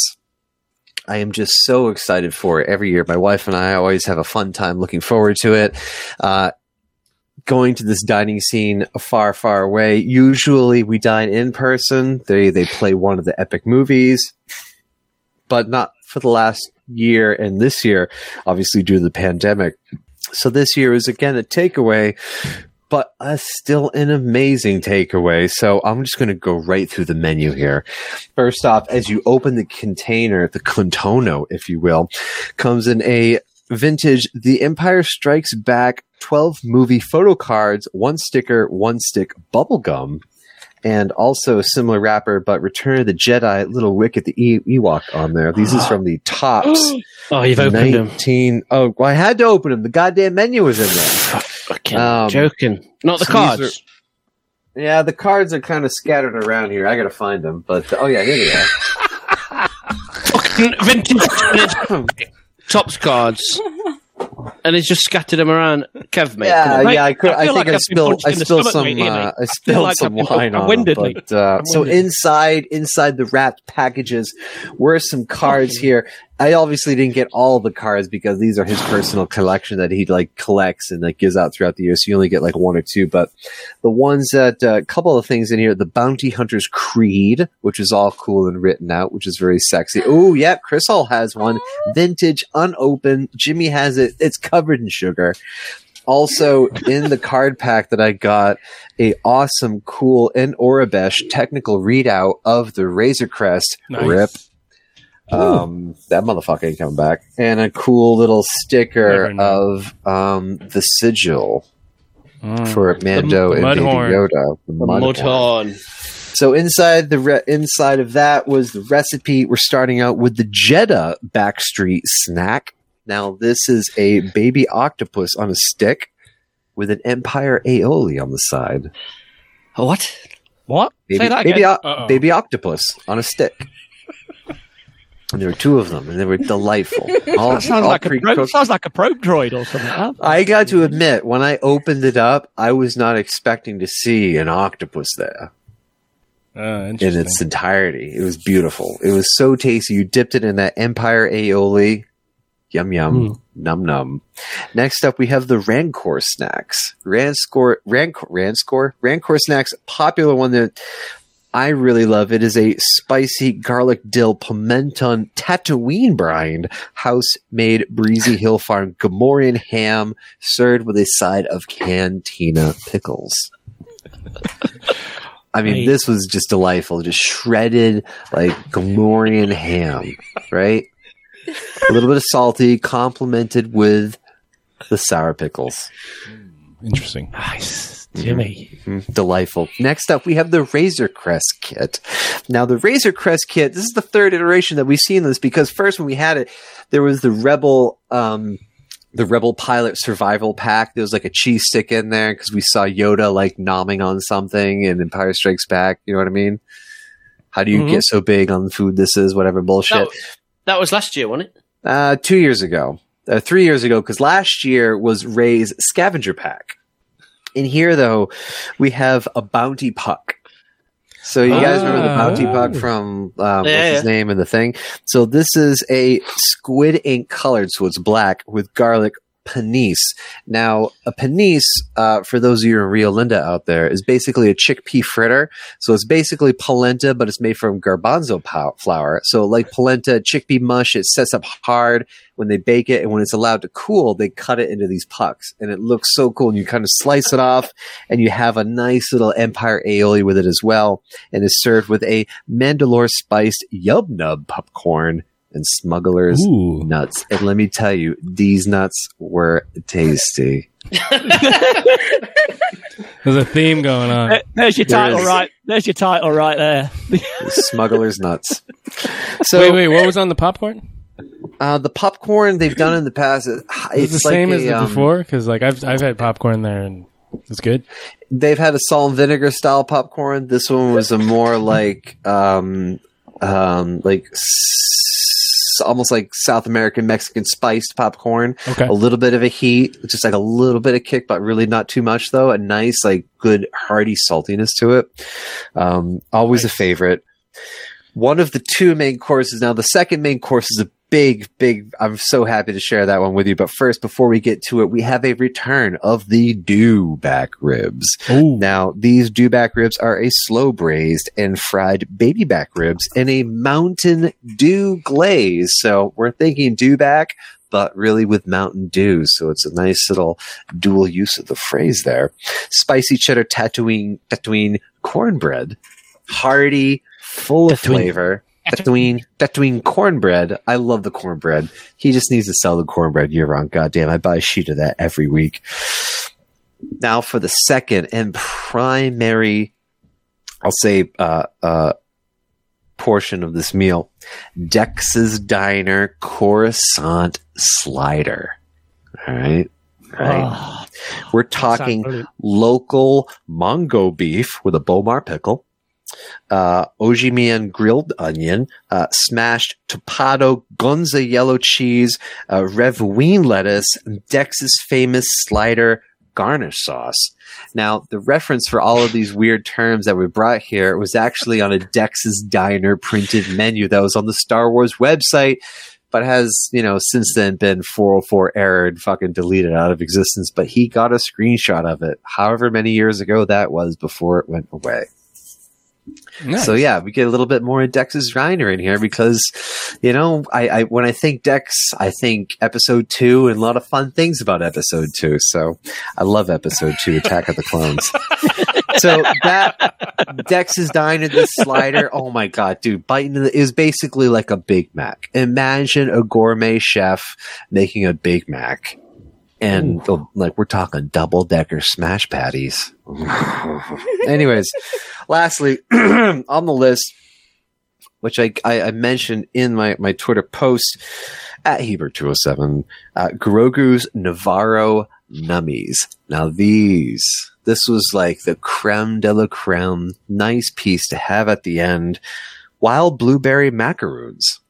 I am just so excited for it every year. My wife and I always have a fun time looking forward to it. Uh, going to this dining scene far, far away. Usually we dine in person. They, they play one of the epic movies, but not for the last year and this year, obviously due to the pandemic. So this year is again a takeaway, but still an amazing takeaway. So I'm just going to go right through the menu here. First off, as you open the container, the contono, if you will, comes in a vintage The Empire Strikes Back 12 movie photo cards, one sticker, one stick bubble gum. And also a similar wrapper, but Return of the Jedi, little wick at the e- Ewok on there. These is from the Topps. [gasps] Oh, you've opened them. 19 Oh, well, I had to open them. The goddamn menu was in there. Fucking Um, joking. Not the so cards. Yeah, the cards are kind of scattered around here. I gotta find them, but oh yeah, here they are. [laughs] Fucking vintage [laughs] Topps cards. [laughs] And he's just scattered them around. Kev, mate. yeah. Yeah. I could. I I, think like I spilled. I spilled some. uh. I spilled like some wine on winded, But uh, so inside, inside the wrapped packages, were some cards here. I obviously didn't get all the cards because these are his personal collection that he like collects and like gives out throughout the year. So you only get like one or two. But the ones that a uh, couple of things in here: the Bounty Hunter's Creed, which is all cool and written out, which is very sexy. Oh yeah, Chris Hall has one, vintage, unopened. Jimmy has it. It's covered in sugar. Also, in the card pack that I got, a awesome, cool, and Aurebesh technical readout of the Razor Crest Nice. rip. Um, that motherfucker ain't coming back. And a cool little sticker of um the sigil Mm. for Mando the and Baby Mudhorn. Yoda. The The Mudhorn. Mudhorn. So inside the re- inside of that was the recipe. We're starting out with the Jedha Backstreet snack. Now this is a baby octopus on a stick with an Empire aioli on the side. What? What? Baby, Say that baby, again. o- baby octopus on a stick. and there were two of them, and they were delightful. [laughs] All, That sounds all like a probe, sounds like a probe droid or something. I got to admit, when I opened it up, I was not expecting to see an octopus there. Uh, in its entirety. It was beautiful. It was so tasty. You dipped it in that Empire aioli. Yum yum. Hmm. Num num. Next up, we have the Rancor snacks. Rancor, Rancor, Rancor, Rancor snacks. Popular one that I really love it is a spicy garlic dill pimenton Tatooine brine house made Breezy Hill Farm Gamorrean ham served with a side of cantina pickles. I mean, Right. this was just delightful. Just shredded like Gamorrean ham, right? A little bit of salty, complemented with the sour pickles. Interesting. Nice, Jimmy. Mhm, Delightful. Next up, we have the Razor Crest kit. Now, the Razor Crest kit, this is the third iteration that we've seen this because first when we had it, there was the Rebel, um, the Rebel Pilot Survival Pack. There was like a cheese stick in there because we saw Yoda like nomming on something in Empire Strikes Back. You know what I mean? How do you Mhm. get so big on the food this is? Whatever bullshit. That, that was last year, wasn't it? Uh, two years ago, uh, three years ago, because last year was Rey's scavenger pack. In here, though, we have a bounty puck. So you guys remember the bounty puck from um, Yeah, what's his yeah. name and the thing? So this is a squid ink colored, so it's black with garlic panisse. Now, a panisse, uh, for those of you in Rio Linda out there, is basically a chickpea fritter. So it's basically polenta, but it's made from garbanzo pow- flour. So like polenta, chickpea mush, it sets up hard when they bake it, and when it's allowed to cool, they cut it into these pucks, and it looks so cool. And you kind of slice it off, and you have a nice little Empire aioli with it as well, and is served with a Mandalore spiced yub nub popcorn and smugglers Ooh. nuts. And let me tell you, these nuts were tasty. [laughs] There's a theme going on. There's your There title is. right. There's your title right there. [laughs] smugglers nuts. [laughs] So wait, wait, what was on the popcorn? Uh, the popcorn they've done in the past, it- Is it's it the like same a, as the um, before? Because like I've I've had popcorn there and it's good. they've had a salt and vinegar style popcorn. This one was a more like um um like s- almost like South American Mexican spiced popcorn. Okay. A little bit of a heat, just like a little bit of kick, but really not too much though. A nice like good hearty saltiness to it. Um, always a favorite. One of the two main courses. Now the second main course is a big, big. I'm so happy to share that one with you. But first, before we get to it, we have a return of the dewback ribs. Ooh. Now, these dewback ribs are a slow braised and fried baby back ribs in a mountain dew glaze. So we're thinking dewback, but really with Mountain Dew. So it's a nice little dual use of the phrase there. Spicy cheddar Tatooine, Tatooine cornbread, hearty, full of Tatooine. flavor. Tatooine, Tatooine cornbread. I love the cornbread. He just needs to sell the cornbread year round. Goddamn, I buy a sheet of that every week. Now for the second and primary, I'll say, uh, uh, portion of this meal, Dex's Diner Coruscant Slider. All right. All right. Oh, We're talking local Mongo beef with a Bomar pickle, uh, Ojimian grilled onion, uh, smashed Topado Gonza yellow cheese, uh, lettuce, Dex's famous slider garnish sauce. Now, the reference for all of these weird terms that we brought here was actually on a Dex's Diner printed menu that was on the Star Wars website, but has, you know, since then been 404 error and fucking deleted out of existence. But he got a screenshot of it, however many years ago that was before it went away. Nice. So yeah, we get a little bit more of Dex's Grinder in here because, you know, I, I when I think Dex, I think episode two and a lot of fun things about episode two. So I love episode two, Attack of the Clones. [laughs] so that Dex's Diner, this slider, oh my god, dude, biting the, is basically like a Big Mac. Imagine a gourmet chef making a Big Mac. And the- like we're talking double decker smash patties. [laughs] Anyways, lastly, [clears throat] on the list, which I, I, I mentioned in my, my Twitter post at Hebert207, uh, Grogu's Nevarro Nummies. Now these, this was like the creme de la creme, nice piece to have at the end. Wild blueberry macaroons.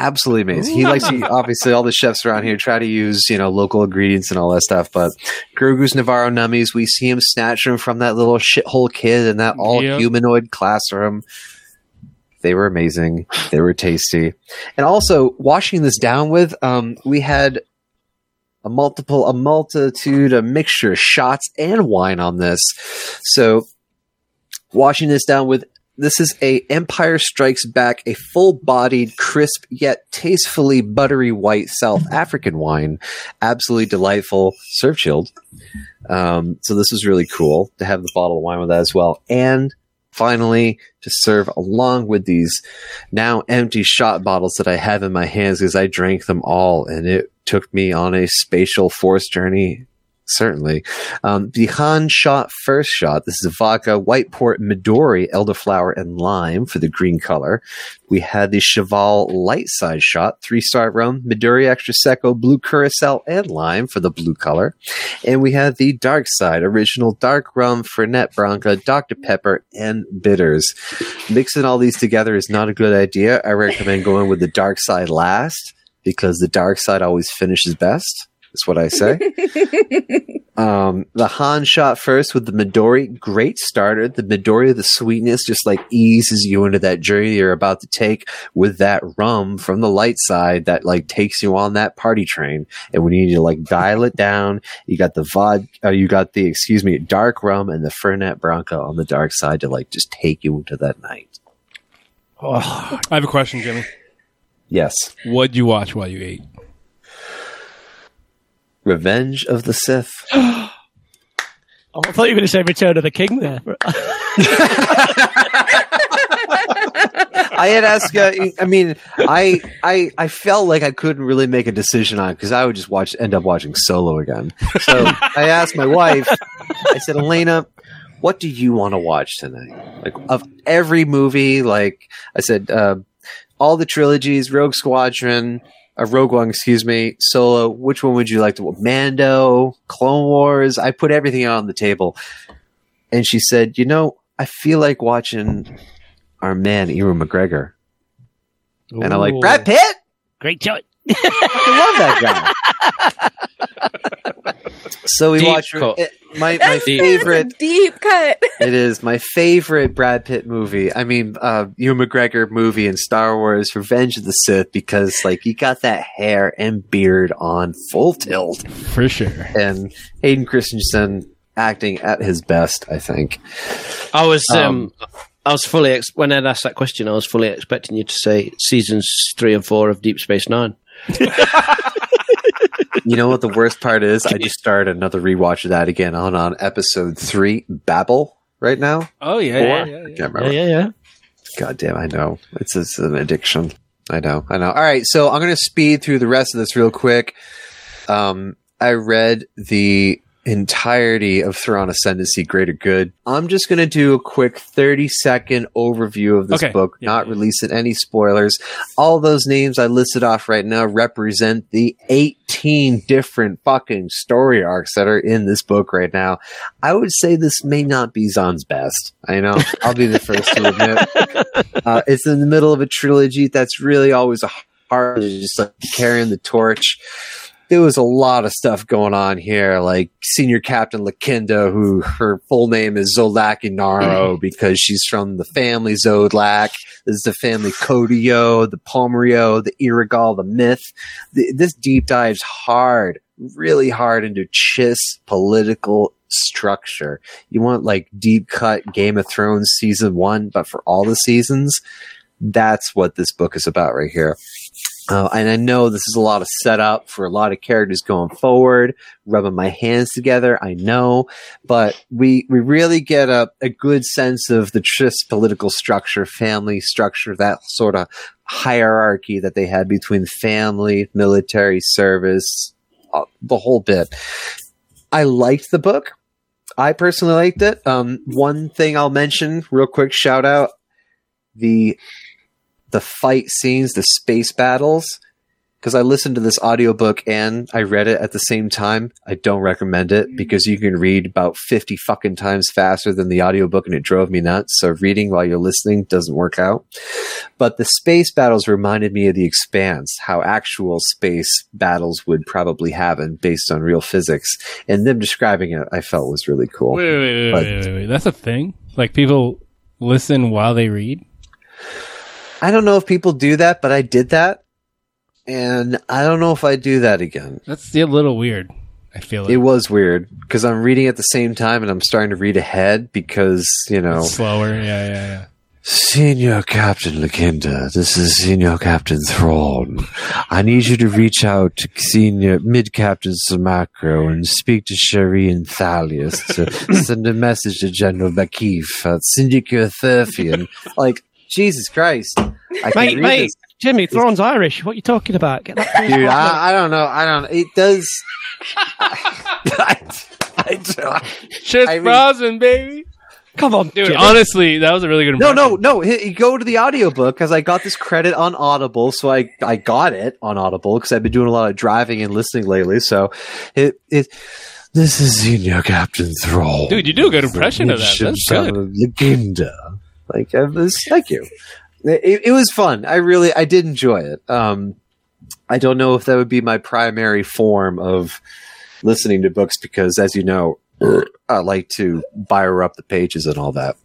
Absolutely amazing. He likes to, obviously all the chefs around here try to use, you know, local ingredients and all that stuff, but Grogu's Nevarro Nummies, we see him snatch them from that little shithole kid in that all Yep. humanoid classroom. They were amazing. They were tasty. And also washing this down with, um, we had a multiple, a multitude, a mixture of shots and wine on this. So washing this down with this is a Empire Strikes Back, a full-bodied, crisp yet tastefully buttery white South African wine, absolutely delightful, serve chilled. Um, so this was really cool to have the bottle of wine with that as well, and finally to serve along with these now empty shot bottles that I have in my hands because I drank them all, and it took me on a spatial force journey certainly. Um, the Han shot first shot. This is a vodka, white port, Midori, elderflower, and lime for the green color. We had the Chaval light side shot, three star rum, Midori extra secco, blue curacao, and lime for the blue color. And we had the dark side, original dark rum, Fernet Branca, Dr. Pepper, and bitters. Mixing all these together is not a good idea. I recommend going with the dark side last because the dark side always finishes best. That's what I say. [laughs] um, the Han shot first with the Midori, great starter. The Midori, the sweetness just like eases you into that journey you're about to take with that rum from the light side that like takes you on that party train. And when you need to like dial it down, you got the vod, uh, you got the excuse me, dark rum and the Fernet Branca on the dark side to like just take you into that night. I have a question, Jimmy. Yes, What'd you watch while you ate? Revenge of the Sith. [gasps] Oh, I thought you were going to say Return of the King there. [laughs] I had asked. Uh, I mean, I I I felt like I couldn't really make a decision on because I would just watch end up watching Solo again. So I asked my wife. I said, Elena, what do you want to watch tonight? Like of every movie, like I said, uh, all the trilogies, Rogue Squadron, uh, Rogue One, excuse me, Solo. Which one would you like to? watch? Mando, Clone Wars. I put everything on the table, and she said, you know, I feel like watching our man Ewan McGregor. And I'm like, Brad Pitt? Great choice. I love that guy. [laughs] so we Deep watched cut. it, my my That's favorite. deep cut. [laughs] It is my favorite Brad Pitt movie. I mean, uh, Ewan McGregor movie in Star Wars: Revenge of the Sith, because like he got that hair and beard on full tilt, For sure. and Hayden Christensen acting at his best. I think. I was um, Um, I was fully ex- when I asked that question, I was fully expecting you to say seasons three and four of Deep Space Nine. [laughs] You know what the worst part is? I [laughs] just started another rewatch of that again on on episode three, Babel, right now. Oh yeah, Four? yeah, yeah, I yeah. can't Yeah, yeah, yeah. God damn, I know. It's, it's an addiction. I know, I know. All right, so I'm going to speed through the rest of this real quick. Um, I read the entirety of Thrawn Ascendancy Greater Good. I'm just going to do a quick 30 second overview of this Okay. book, Yeah, not yeah. releasing any spoilers. All those names I listed off right now represent the 18 different fucking story arcs that are in this book right now. I would say this may not be Zahn's best. I know. I'll be the first to admit. [laughs] Uh, it's in the middle of a trilogy that's really always a hard, just like carrying the torch. There was a lot of stuff going on here, like Senior Captain Lakinda, who her full name is Zolaki Naro [laughs] because she's from the family Xodlak. This is the family Kodio, the Pommrio, the Irigal, the Mitth. The, this deep dives hard, really hard into Chiss political structure. You want like deep cut Game of Thrones season one, but for all the seasons. That's what this book is about right here. Uh, and I know this is a lot of setup for a lot of characters going forward, rubbing my hands together. I know, but we, we really get a, a good sense of the Chiss political structure, family structure, that sort of hierarchy that they had between family, military service, uh, the whole bit. I liked the book. I personally liked it. Um, one thing I'll mention real quick, shout out the the fight scenes, the space battles, because I listened to this audiobook and I read it at the same time. I don't recommend it because you can read about 50 fucking times faster than the audiobook and it drove me nuts. So reading while you're listening doesn't work out. But the space battles reminded me of the expanse, how actual space battles would probably happen based on real physics. And them describing it, I felt was really cool. Wait, wait, wait, But- wait, wait, wait. That's a thing. Like people listen while they read. I don't know if people do that, but I did that. And I don't know if I do that again. That's a little weird. I feel like It was weird because I'm reading at the same time and I'm starting to read ahead because, you know, it's slower. Yeah, yeah, yeah. Senior Captain Lakinda, this is Senior Captain Thrawn. I need you to reach out to Senior Mid Captain Samakro and speak to Che'ri and Thalias to [laughs] send a message to General Ba'kif at uh, Syndicate Thurfian. Like, Jesus Christ. I can't Mate, mate, this. Jimmy, Thrawn's Irish. What are you talking about? Get that Dude, I, I don't know. I don't It does. I, I don't- Shit's I mean- frozen, baby. Come on, Dude, Jimmy. honestly, that was a really good No, impression. no, no. H- go to the audiobook because I got this credit on Audible, so I, I got it on Audible because I've been doing a lot of driving and listening lately. So it it this is Senior Captain Thrall. Dude, you do a good impression of that. That's good. Legenda. Like uh, this, thank you. It, it was fun. I really I did enjoy it. Um, I don't know if that would be my primary form of listening to books because, as you know, [clears throat] I like to fire up the pages and all that.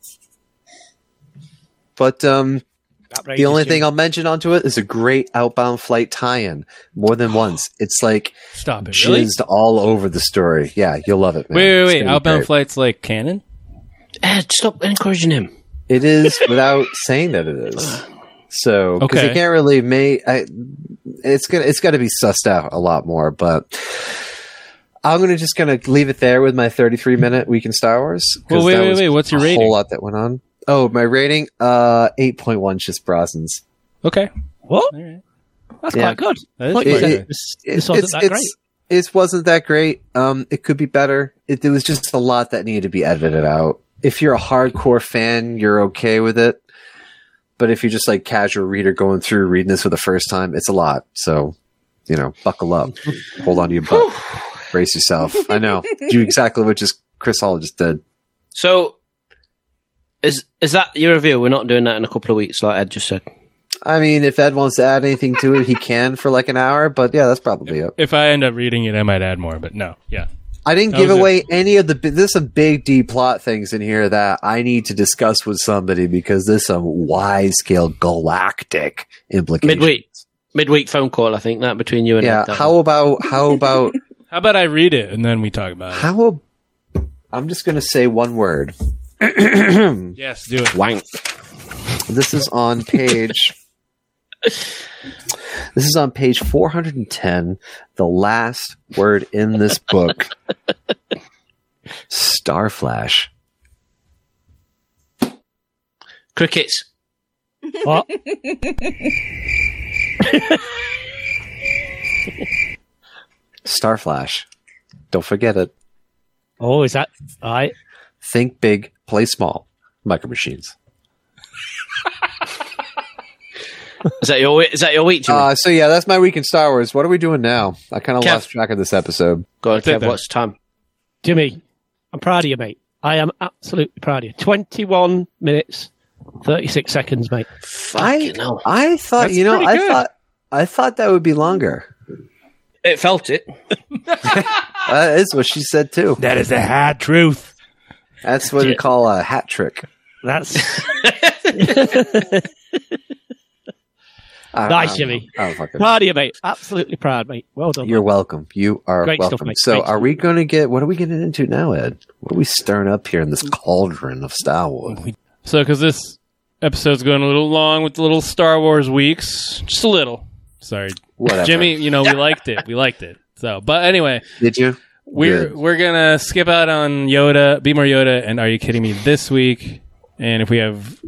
But um, the only thing I'll mention onto it is a great outbound flight tie-in more than [gasps] once. It's like Stop it, really? all over the story. Yeah, you'll love it. Man. Wait, wait, wait. Outbound great. flights like canon? Ed, stop encouraging him. It is without [laughs] saying that it is. So because Okay. you can't really make I, it's gonna it's got to be sussed out a lot more. But I'm gonna just gonna leave it there with my 33 minute week in Star Wars. Well, wait, wait, wait, what's your rating? a rating? Whole lot that went on. Oh, my rating uh 8.1 just Brosnan's. Okay. What? All right. That's Yeah. quite good. That is quite said, good. this, this wasn't that great. It wasn't that great. Um, it could be better. It, there was just a lot that needed to be edited out. If you're a hardcore fan, you're okay with it. But if you're just like casual reader going through reading this for the first time, it's a lot. So, you know, buckle up, hold on to your butt, brace yourself. I know, [laughs] do exactly what just Chris Hall just did. So, is is that your review? We're not doing that in a couple of weeks, like Ed just said. I mean, if Ed wants to add anything to it, he can for like an hour. But yeah, that's probably it. If I end up reading it, I might add more, but no. Yeah. I didn't That give was it. away any of the. There's some big D plot things in here that I need to discuss with somebody because there's some wide scale galactic implications. Midweek, midweek phone call. I think that between you and Yeah. Ed, How about how [laughs] about How about I read it and then we talk about it? how? ab- I'm just gonna say one word. [clears throat] Yes, do it. Wank. This is on page. This is on page 410. The last word in this book. Starflash. Crickets. What? Starflash. Don't forget it. Oh, is that all right? Think big, play small. Micro Machines. [laughs] Is that your is that your week, Jimmy? Uh, so yeah, that's my week in Star Wars. What are we doing now? I kind of lost track of this episode. Go on, take Kev. that. What's time? Jimmy, I'm proud of you, mate. I am absolutely proud of you. 21 minutes, 36 seconds, mate. I hell. I thought That's you know I good. thought I thought that would be longer. It felt it. [laughs] That is what she said too. That is the hard truth. That's what we call a hat trick. That's [laughs] [laughs] I- Nice, I don't Jimmy. know. I don't fucking- proud of you, mate. Absolutely proud, mate. Well done. You're welcome. You are Great welcome. stuff, mate. so, Great are we going to get? What are we getting into now, Ed? What are we stirring up here in this cauldron of Star Wars? So, because this episode's going a little long with the little Star Wars weeks, just a little. Sorry, Whatever. Jimmy. You know we liked it. We liked it. So, but anyway, Did you? we're Good. we're gonna skip out on Yoda, Be More Yoda, and Are You Kidding Me this week. And if we have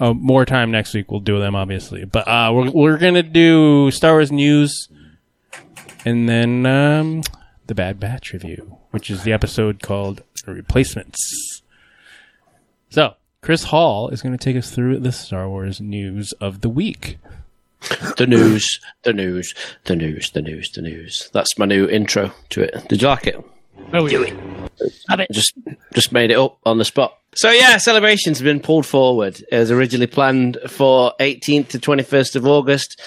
uh, more time next week, we'll do them obviously. But uh, we're we're gonna do Star Wars news, and then um, the Bad Batch review, which is the episode called Replacements. So, Chris Hall is going to take us through the Star Wars news of the week. The news, the news, the news, the news, the news. That's my new intro to it. Did you like it? Oh, Do it. Have it. Just just made it up on the spot. So yeah, celebrations have been pulled forward. It was originally planned for 18th to 21st of August,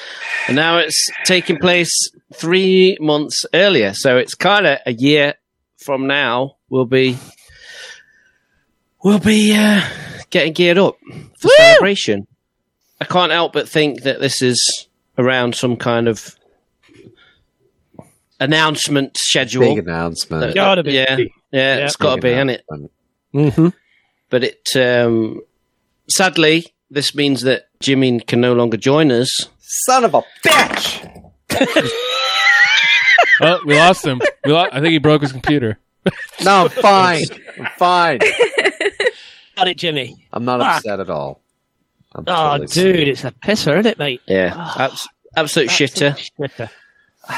and now it's taking place three months earlier. So it's kind of a year from now. We'll be we'll be uh, getting geared up for celebration. I can't help but think that this is around some kind of announcement schedule. Big announcement. Gotta be. Yeah, yeah, it's got to Big be, hasn't it? Mm-hmm. But it, um, sadly, this means that Jimmy can no longer join us. Son of a bitch! [laughs] Oh, we lost him. We lo- I think he broke his computer. [laughs] No, I'm fine. I'm fine. [laughs] Got it, Jimmy. I'm not Fuck. upset at all. I'm Oh, totally dude, it's a pisser, isn't it, mate? Yeah, abs- absolute shitter. Shitter.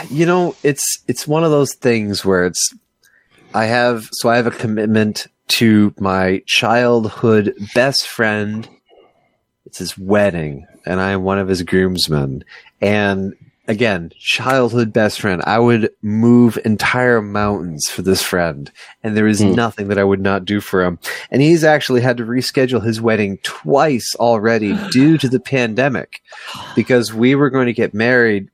You know it's it's one of those things where it's i have so i have a commitment to my childhood best friend. It's his wedding and i am one of his groomsmen. And again childhood best friend. I would move entire mountains for this friend and there is hmm. nothing that i would not do for him. And he's actually had to reschedule his wedding twice already due to the pandemic because we were going to get married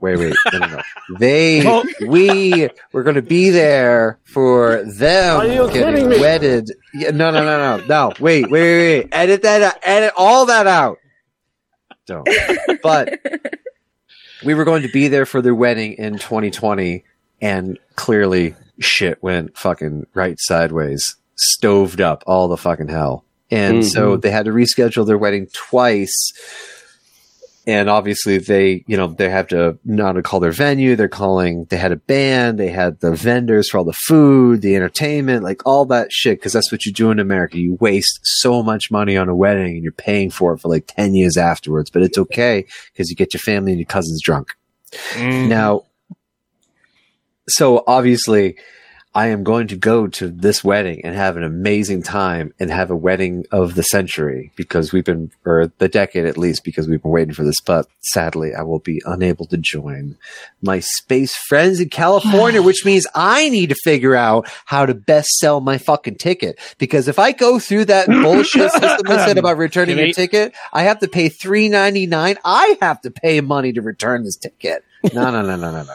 Wait, wait, no, no, no. [laughs] They, we were going to be there for them Are you getting wedded. Yeah, no, no, no, no, no. Wait, wait, wait, wait. Edit that out. Edit all that out. Don't. But we were going to be there for their wedding in 2020, and clearly shit went fucking right sideways, stoved up all the fucking hell. And so mm-hmm. they had to reschedule their wedding twice and obviously they you know they have to not to call their venue they're calling they had a band they had the vendors for all the food the entertainment like all that shit because that's what you do in america. You waste so much money on a wedding and you're paying for it for like 10 years afterwards but it's okay because you get your family and your cousins drunk. Mm. Now so obviously I am going to go to this wedding and have an amazing time and have a wedding of the century because we've been, or the decade at least, because we've been waiting for this. But sadly, I will be unable to join my space friends in California, [sighs] which means I need to figure out how to best sell my fucking ticket. Because if I go through that [laughs] bullshit system I said about returning your Jimmy. ticket, I have to pay three ninety nine. I have to pay money to return this ticket. No, no, no, no, no, no, no.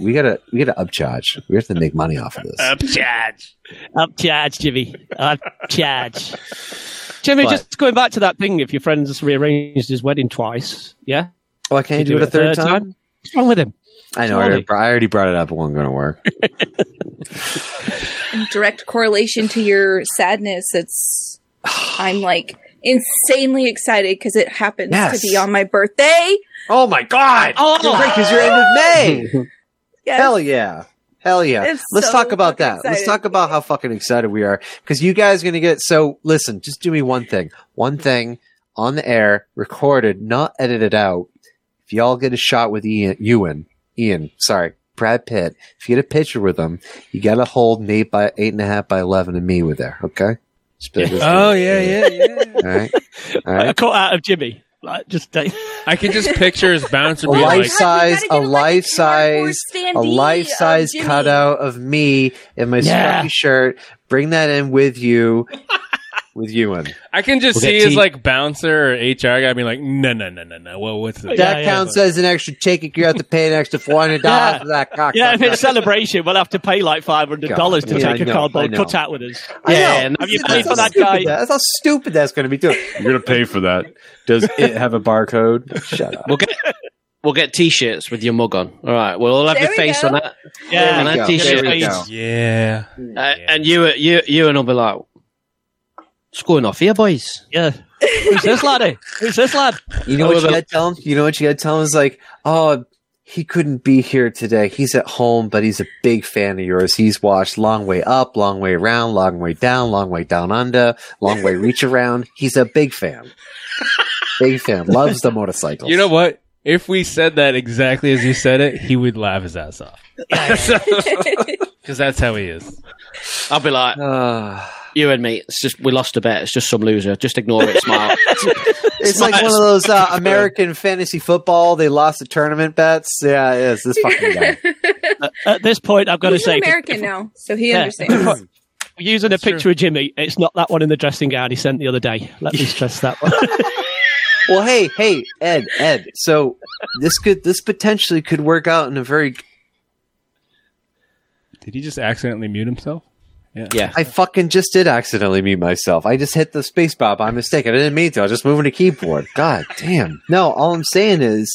We gotta, we gotta upcharge. We have to make money off of this. Upcharge. Upcharge, Jimmy. Upcharge. Jimmy, But- just going back to that thing, if your friend's rearranged his wedding twice, yeah? Oh, Why can't you You do it a third time? What's wrong with him? I know. I already, I already brought it up. It wasn't going to work. direct correlation to your sadness, it's I'm like insanely excited because it happens Yes. to be on my birthday. Oh my god! Oh, Great, because you're end of May. [laughs] Yes. Hell yeah. Hell yeah. It's Let's so talk about fucking that. Let's talk about how fucking excited we are. Because you guys are going to get. So, listen, just do me one thing. One thing on the air, recorded, not edited out. If y'all get a shot with Ian, Ewan, Ian, sorry, Brad Pitt, if you get a picture with him, you got to hold an eight by eight and a half by 11 and me with there. Okay? Just be- just- Oh yeah, yeah, yeah. All right. All A right. [laughs] cut out of Jimmy. Like, just [laughs] uh, I can just picture his bouncer a being life like, size, a get, like, life size, a life size cutout of me in my Yeah. scruffy shirt. Bring that in with you, with Ewan. I can just We'll see get his tea. like bouncer or HR guy being like, no, no, no, no, no. Well, what's the Yeah, That yeah. counts as an extra ticket. You have to pay an extra four hundred dollars Yeah. for that cock. yeah, if it's a celebration, we'll have to pay like five hundred dollars to God, yeah, take I a know, cardboard I know. cutout with us. I know. Yeah, and- Have you That's paid how for that stupid guy? that- That's how stupid that's going to be. Too. You're going to pay for that. Does it have a barcode? Shut up. We'll get we'll get t-shirts with your mug on. All right, we'll all have There your we face go. on that. Yeah, and we that go. t-shirt. We go. Yeah. Uh, and you, you, you, and I'll be like, "What's going off here, boys?" yeah. Who's this laddie? Eh? Who's this lad? You know what you got to tell him? You know what you got to tell him is like, oh, he couldn't be here today. He's at home, but he's a big fan of yours. He's watched Long Way Up, Long Way Around, Long Way Down, Long Way Down Under, Long Way Reach Around. He's a big fan. big fan. Loves the motorcycles. You know what? If we said that exactly as you said it, he would laugh his ass off. [laughs] [laughs] Because that's how he is. [laughs] I'll be like, Uh, [sighs] "You and me, it's just we lost a bet. It's just some loser. Just ignore it. Smile." [laughs] it's like one of those uh, [laughs] American fantasy football. They lost the tournament bets. Yeah, it is. This fucking guy. At this point, I've got He's to say, an American now, so he Yeah. understands. [clears throat] using a picture of Jimmy, it's not that one in the dressing gown he sent the other day. Let me stress that one. Well, hey, hey, Ed, Ed. So this could, this potentially could work out in a very Did he just accidentally mute himself? yeah, I fucking just did accidentally mute myself. I just hit the space bar by mistake. I didn't mean to. I was just moving the keyboard. [laughs] God damn. No, all I'm saying is,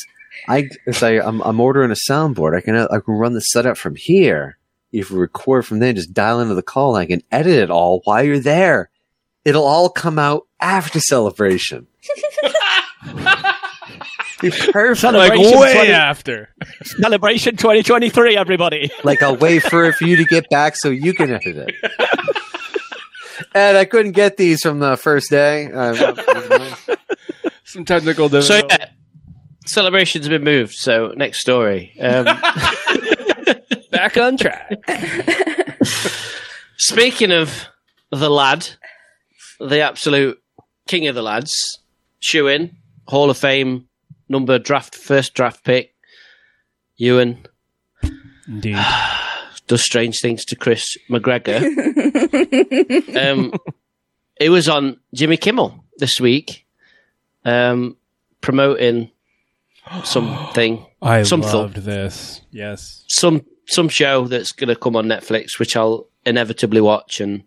I if I I'm, I'm ordering a soundboard. I can I can run the setup from here. If we record from there, just dial into the call. and I can edit it all while you're there, it'll all come out after celebration. [laughs] Be perfect. Celebration Like way 20 [laughs] after. Celebration 2023, everybody. Like I'll wait for it for you to get back so you can edit it. And I couldn't get these from the first day. Uh, Some technical So difficulty. yeah, celebration's been moved. So next story. Um, [laughs] Back on track. [laughs] speaking of the lad, the absolute king of the lads, Shewin, Hall of Fame number draft first draft pick, Ewan Indeed. [sighs] does strange things to Chris McGregor. [laughs] um, it was on Jimmy Kimmel this week, um, promoting [gasps] something, I something, loved this. Yes. some some show that's going to come on Netflix, which I'll inevitably watch. And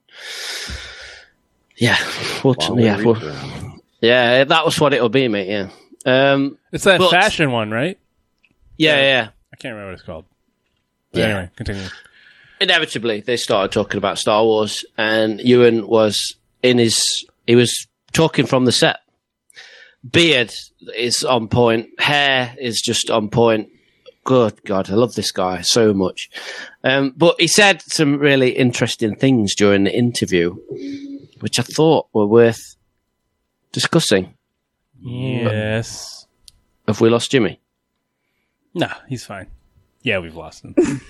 yeah, what, While we yeah, read well, around. yeah, that was what it'll be, mate. Yeah, um, It's that fashion one, right? yeah, yeah. I can't remember what it's called. But Yeah. Anyway, continue. inevitably they started talking about Star Wars, and Ewan was in his he was talking from the set. Beard is on point, hair is just on point. Good God, I love this guy so much. Um, but he said some really interesting things during the interview, which I thought were worth discussing. Yes. Have we lost Jimmy? No, he's fine. Yeah, we've lost him. [laughs]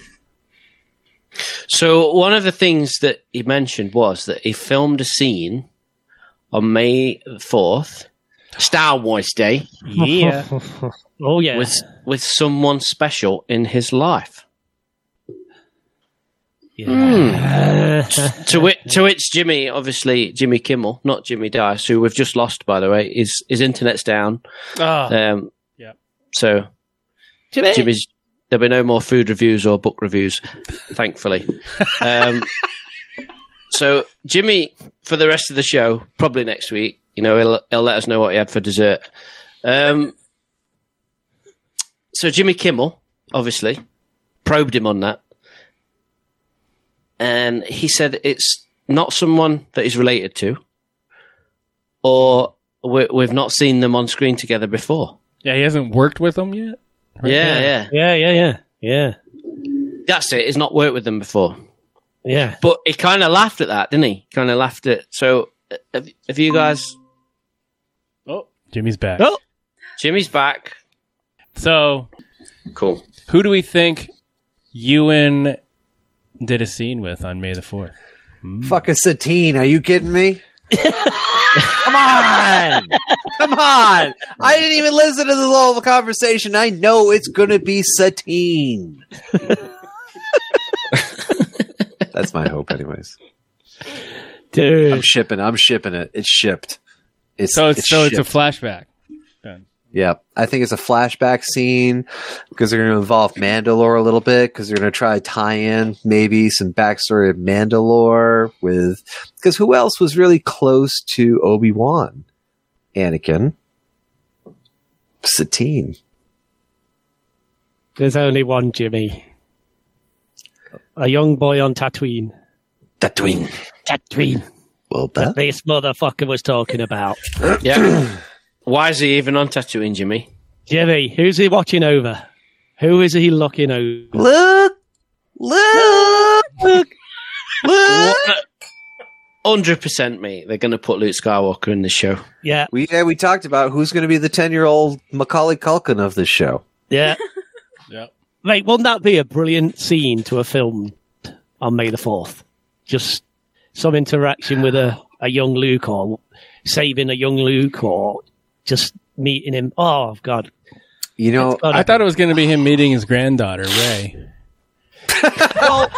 So one of the things that he mentioned was that he filmed a scene on May fourth, Star Wars Day, yeah. [laughs] Oh, yeah. with with someone special in his life. Yeah. [laughs] To which, to which Jimmy, obviously Jimmy Kimmel, not Jimmy Dice, who we've just lost by the way, his his internet's down. Oh, Um, yeah. So Jimmy. Jimmy's there'll be no more food reviews or book reviews, thankfully. [laughs] um, so Jimmy, for the rest of the show, probably next week, you know, he'll, he'll let us know what he had for dessert. Um, so Jimmy Kimmel, obviously, probed him on that, and he said it's not someone that he's related to, or we, we've not seen them on screen together before. Yeah, he hasn't worked with them yet. Yeah, yeah. Yeah, yeah, yeah. Yeah. That's it. He's not worked with them before. Yeah. But he kind of laughed at that, didn't he? Kind of laughed at. So, uh, have, have you guys? Oh, Jimmy's back. Oh, Jimmy's back. So, Cool. who do we think Ewan did a scene with on May the 4th? Mm. Fuck a Satine. Are you kidding me? [laughs] Come on. Come on. I didn't even listen to the whole conversation. I know it's going to be Satine. [laughs] That's my hope, anyways. Dude. I'm dude. shipping. I'm shipping it. It's shipped. It's So it's, so it's a flashback. Then. Yeah, I think it's a flashback scene because they're going to involve Mandalore a little bit because they're going to try to tie in maybe some backstory of Mandalore with because who else was really close to Obi Wan? Anakin, Satine. There's only one Jimmy. A young boy on Tatooine. Tatooine. Tatooine. Well That this motherfucker was talking about. Yeah. [clears throat] Why is he even on Tatooine, Jimmy? Jimmy, who's he watching over? Who is he looking over? Look, look, look. Hundred percent, mate. They're going to put Luke Skywalker in the show. Yeah, We yeah, we talked about who's going to be the ten year old Macaulay Culkin of this show. yeah. [laughs] Yep. Mate, wouldn't that be a brilliant scene to have filmed on May the 4th? Just some interaction with a, a young Luke or saving a young Luke or just meeting him. Oh, God. You know, It's I thought it was going to be him meeting his granddaughter, Rey. [laughs]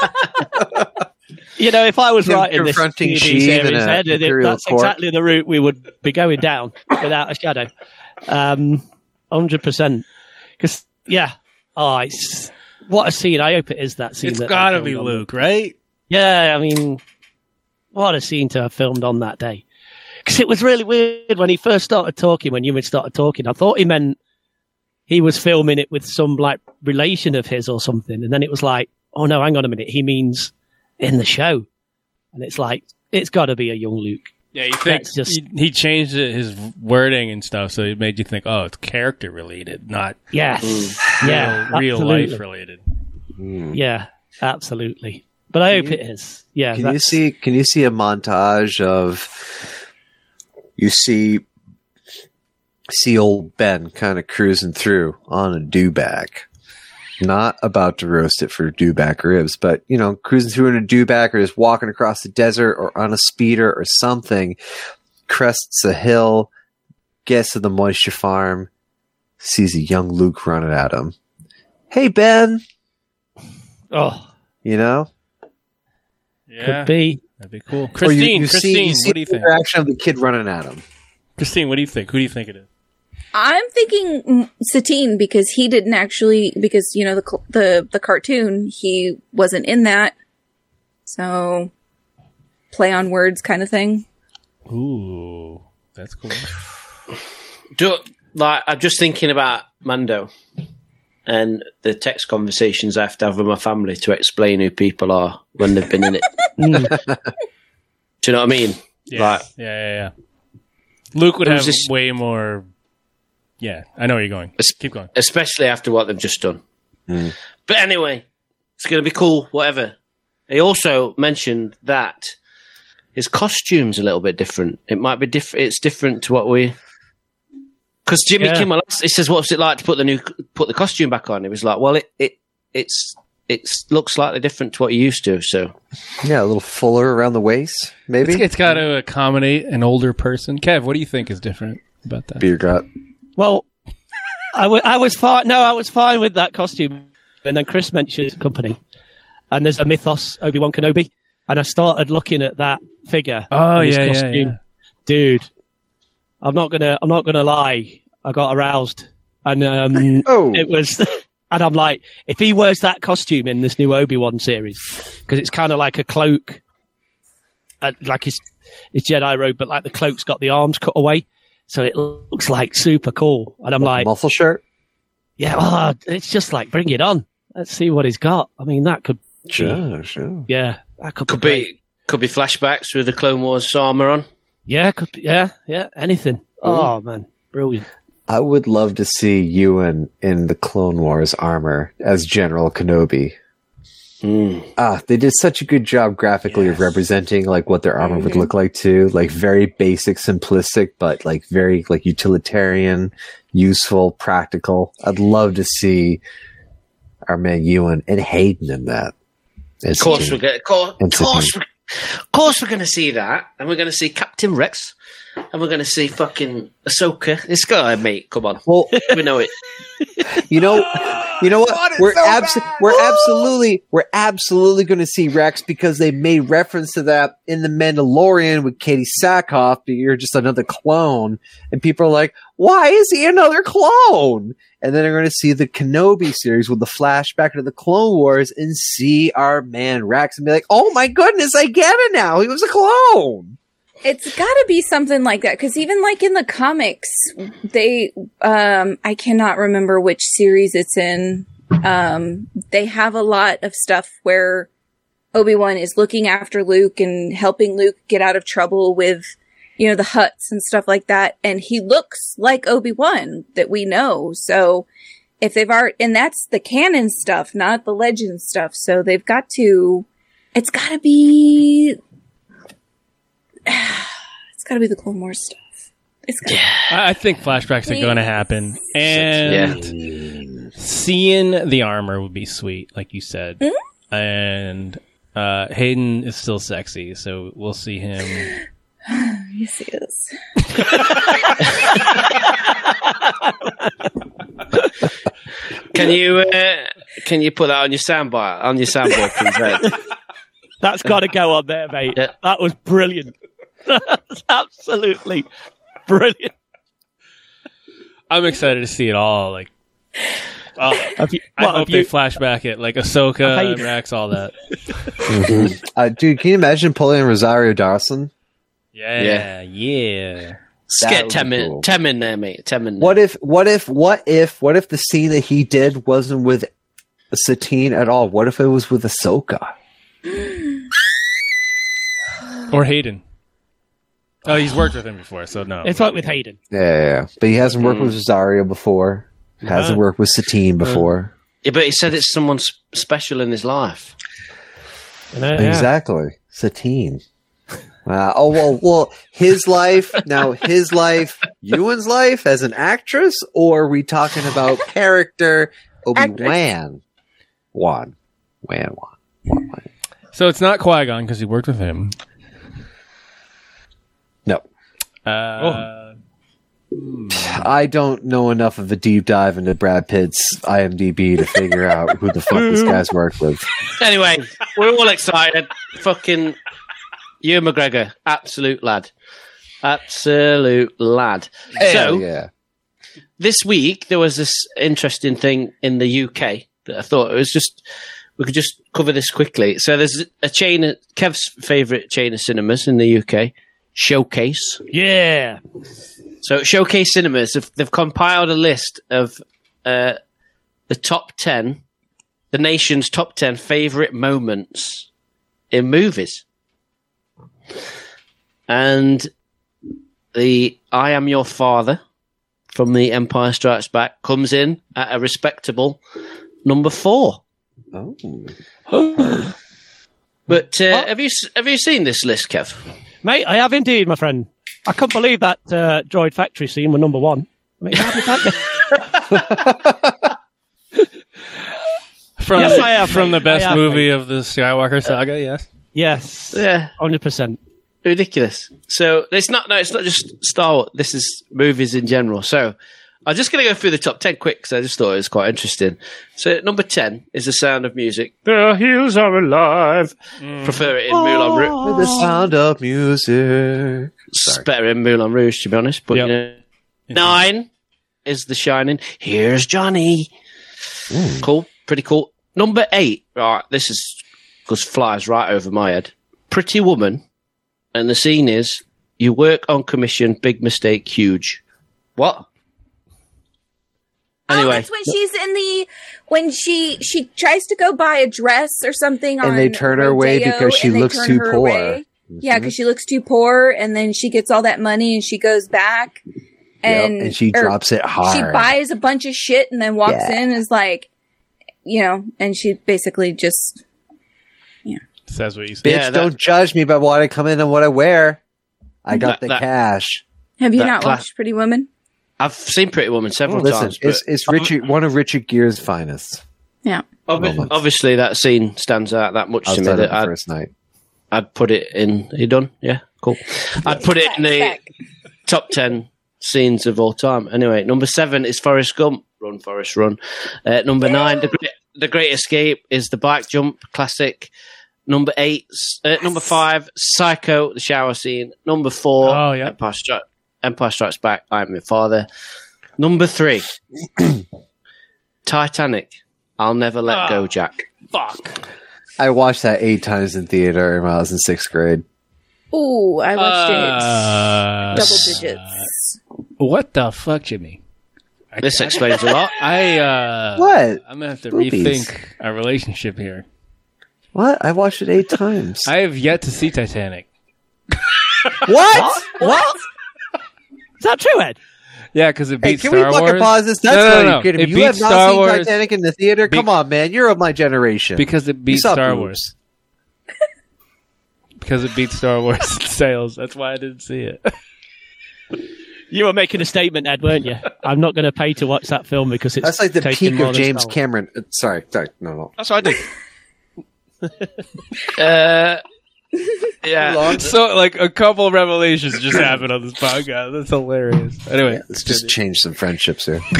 You know, if I was Him writing this confronting TV Sheev in series, a then, it- that's court. exactly the route we would be going down without a shadow. Um, 100%. Because, yeah. Oh, it's, what a scene. I hope it is that scene. It's that got to be on. Luke, right? Yeah, I mean, what a scene to have filmed on that day. Because it was really weird when he first started talking, when Ewan started talking. I thought he meant he was filming it with some like relation of his or something. And then it was like, oh no, hang on a minute. He means in the show. And it's like, it's got to be a young Luke. Yeah, you think just- he, he changed his wording and stuff, so it made you think, oh, it's character related, not Yes. real, Yeah. real absolutely. life related. Hmm. Yeah, absolutely. But I hope it is. Yeah. Can you see? Can you see a montage of? You see, see old Ben kind of cruising through on a dewback, not about to roast it for dewback ribs, but you know, cruising through in a dewback or just walking across the desert or on a speeder or something, crests a hill, gets to the moisture farm, sees a young Luke running at him. Hey Ben, Oh, you know. Yeah, could be. That'd be cool. Or you- Christine, see- Christine, you see what do you the think? Interaction of the kid running at him. Christine, what do you think? Who do you think it is? I'm thinking Satine because he didn't actually because you know the the the cartoon he wasn't in that, so play on words kind of thing. Ooh, that's cool. Do, like, I'm just thinking about Mando and the text conversations I have to have with my family to explain who people are when they've been in it. [laughs] Mm. Do you know what I mean? Yeah, Like, yeah, yeah, yeah. Luke would have just- way more. Yeah, I know where you're going. Keep going. especially after what they've just done. Hmm. But anyway, it's going to be cool, whatever. He also mentioned that his costume's a little bit different. It might be different. It's different to what we. Because Jimmy Yeah. Kimmel, he says, "What's it like to put the new put the costume back on?" He was like, "Well, it it it's it's looks slightly different to what you used to." So Yeah, a little fuller around the waist, maybe. It's, it's got to accommodate an older person. Kev, what do you think is different about that? Beer gut. Well, I wa- I was fine. No, I was fine with that costume. And then Chris mentioned company, and there's a Mythos Obi Wan Kenobi, and I started looking at that figure. Oh, and his yeah, yeah, yeah. dude. I'm not gonna. I'm not gonna lie. I got aroused, and um, [laughs] Oh. it was. [laughs] And I'm like, if he wears that costume in this new Obi Wan series, because it's kind of like a cloak, uh, like his his Jedi robe, but like the cloak's got the arms cut away, so it looks like super cool. And I'm like, muscle shirt. yeah, oh, it's just like bring it on. Let's see what he's got. I mean, that could, Sure, sure. yeah, that could, could be, be could be flashbacks with the Clone Wars armor on. yeah, could be, yeah, yeah, anything. Oh man, brilliant. I would love to see Ewan in the Clone Wars armor as General Kenobi. Ah, they did such a good job graphically of representing like what their armor would look like too. Like very basic, simplistic, but like very like utilitarian, useful, practical. I'd love to see our man Ewan and Hayden in that. Of course, we're. Of course, course, we're- of course, we're going to see that, and we're going to see Captain Rex, and we're going to see fucking Ahsoka. This guy, mate, come on, Well, [laughs] we know it. You know, you know what? We're abso- we're absolutely we're absolutely going to see Rex because they made reference to that in the Mandalorian with Katee Sackhoff. But you're just another clone, and people are like, "Why is he another clone?" And then they're going to see the Kenobi series with the flashback to the Clone Wars and see our man Rex and be like, "Oh my goodness, I get it now. He was a clone." It's got to be something like that because even like in the comics, they um I cannot remember which series it's in. Um, they have a lot of stuff where Obi Wan is looking after Luke and helping Luke get out of trouble with you know the Hutts and stuff like that, and he looks like Obi Wan that we know. So if they've already and that's the canon stuff, not the legend stuff. So they've got to. It's got to be [sighs] it's got to be the Clone Wars stuff. It's got. I I think flashbacks are going to happen, and seeing the armor would be sweet, like you said. And uh, Hayden is still sexy, so we'll see him. [sighs] yes, he is. [laughs] Can you uh, can you put that on your soundbar on your soundboard, please? Ed? [laughs] That's got to go on there, mate. That was brilliant. That's [laughs] absolutely brilliant. I'm excited to see it all. Like, oh, Have you- I what, hope have they you- flashback it, like Ahsoka, Hayden. and Rex, all that. Uh, dude, can you imagine pulling Rosario Dawson? Yeah, yeah. Just That get would Tem cool. Tem in there, mate. Tem in. What if, what if, what if, what if the scene that he did wasn't with Satine at all? What if it was with Ahsoka? Or Hayden. Oh, he's worked with him before, so no. It's like with Hayden. Yeah, yeah, yeah. but he hasn't worked Mm. with Zario before. Hasn't No. worked with Satine before. Yeah, but he said it's someone s- special in his life. You know, yeah. Exactly, Satine. Uh, oh well, well, his life now. His life, Ewan's life as an actress, or are we talking about character Obi Wan? Wan, Wan, Wan. So it's not Qui Gon because he worked with him. No, Uh, I don't know enough of a deep dive into Brad Pitt's IMDb to figure out who the fuck this guy's worked with. Anyway, we're all excited. Fucking Ewan McGregor, absolute lad, absolute lad. Hell so yeah, this week there was this interesting thing in the UK that I thought it was just we could just cover this quickly. So there's a chain, Kev's favourite chain of cinemas in the UK, Showcase. Yeah. So Showcase Cinemas, have, they've compiled a list of uh, the top ten, the nation's top ten favourite moments in movies, and the "I Am Your Father" from The Empire Strikes Back comes in at a respectable number four. oh, [gasps] But uh, have you have you seen this list, Kev? Mate, I have indeed, my friend. I can't believe that uh, Droid Factory scene was number one. I mean, how did that [laughs] from Yes, I have, from the best have, movie of the Skywalker saga, yes. yes. Yeah, Hundred percent. ridiculous. So it's not no, it's not just Star Wars. This is movies in general. So I'm just going to go through the top ten quick because I just thought it was quite interesting. So number ten is The Sound of Music. The hills are alive. Mm. Prefer it in Moulin Rouge. Oh. the sound of music. It's better in Moulin Rouge, to be honest. But Yep. you know, nine is The Shining. Here's Johnny. Cool, pretty cool. Number eight. Right, this is because flies right over my head. Pretty Woman, and the scene is you work on commission. Big mistake, huge. What? Oh, Anyway, that's when she's in the when she she tries to go buy a dress or something, And on they turn her away because she looks too poor. away. Yeah, mm-hmm. because she looks too poor, and then she gets all that money, and she goes back, and, and she or drops it hard. She buys a bunch of shit, and then walks Yeah. in, and is like, you know, and she basically just yeah. Says what you said. Bitch, Yeah, don't judge me by what I come in and what I wear. I mm-hmm. got That- the that- cash. have you not class- watched Pretty Woman? I've seen Pretty Woman several Listen, times. But it's, it's Richard, one of Richard Gere's finest. Yeah, obvi- moments. obviously, that scene stands out that much to me Outside of that I'd, first night. I'd put it in. Are you done? Yeah, cool. I'd put it in the top 10 scenes of all time. Anyway, number seven is Forrest Gump. Run, Forrest, run. Uh, number nine, the great, the great Escape is the bike jump classic. Number eight, uh, number five, Psycho, the shower scene. Number four, Oh, yeah. Empire, Stri- Empire Strikes Back, I am your father. Number three, [clears throat] Titanic, I'll never let go, Jack. Fuck. I watched that eight times in theater when I was in sixth grade. Ooh, I watched Uh, it double digits. What the fuck, Jimmy? This explains a lot. [laughs] I uh What? I'm gonna have to Movies. rethink our relationship here. What? I watched it eight [laughs] times. I have yet to see Titanic. what? What? Is not true, Ed? Yeah, because it Hey, beats can Star we fucking Wars. pause this? That's no, no, not no, even kidding. It You beats have not Star seen Wars Titanic in the theater? Be- Come on, man. You're of my generation. because it You beats saw Star boobs. Wars. [laughs] Because it beats Star Wars in sales. That's why I didn't see it. [laughs] You were making a statement, Ed, weren't you? I'm not going to pay to watch that film because it's That's like the taking peak more of than James Star Wars. Cameron. Uh, sorry, sorry. No, no. That's what I do. [laughs] Uh, yeah. [laughs] so, like, a couple revelations just happened on this podcast. That's hilarious. Anyway, Let's just change some friendships here. [laughs]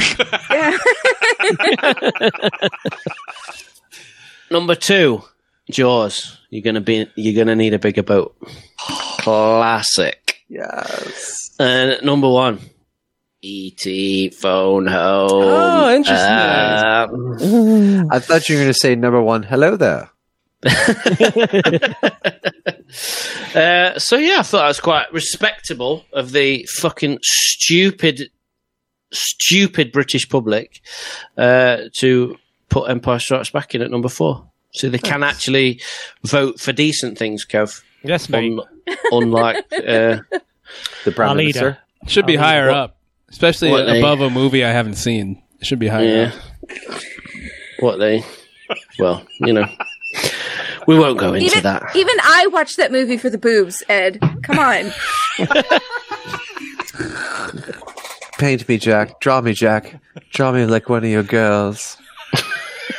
[laughs] Number two, Jaws. You're gonna be. You're gonna need a bigger boat. Classic. Yes. And number one, E.T. Phone Home. Oh, interesting. Uh, I thought you were going to say number one. Hello there. Uh, so yeah, I thought it was quite respectable of the fucking stupid, stupid British public uh, to put Empire Strikes Back in at number four. So they can actually vote for decent things, Kev. Yes, mate. Un- unlike [laughs] uh, The prime Our leader. minister. Should be I'll higher leave up, especially What they- above a movie I haven't seen. It should be higher Yeah. up. What they? Well, you know, [laughs] we won't go into Even that. even I watched that movie for the boobs. Ed, come on. [laughs] Paint me, Jack. Draw me, Jack. Draw me like one of your girls.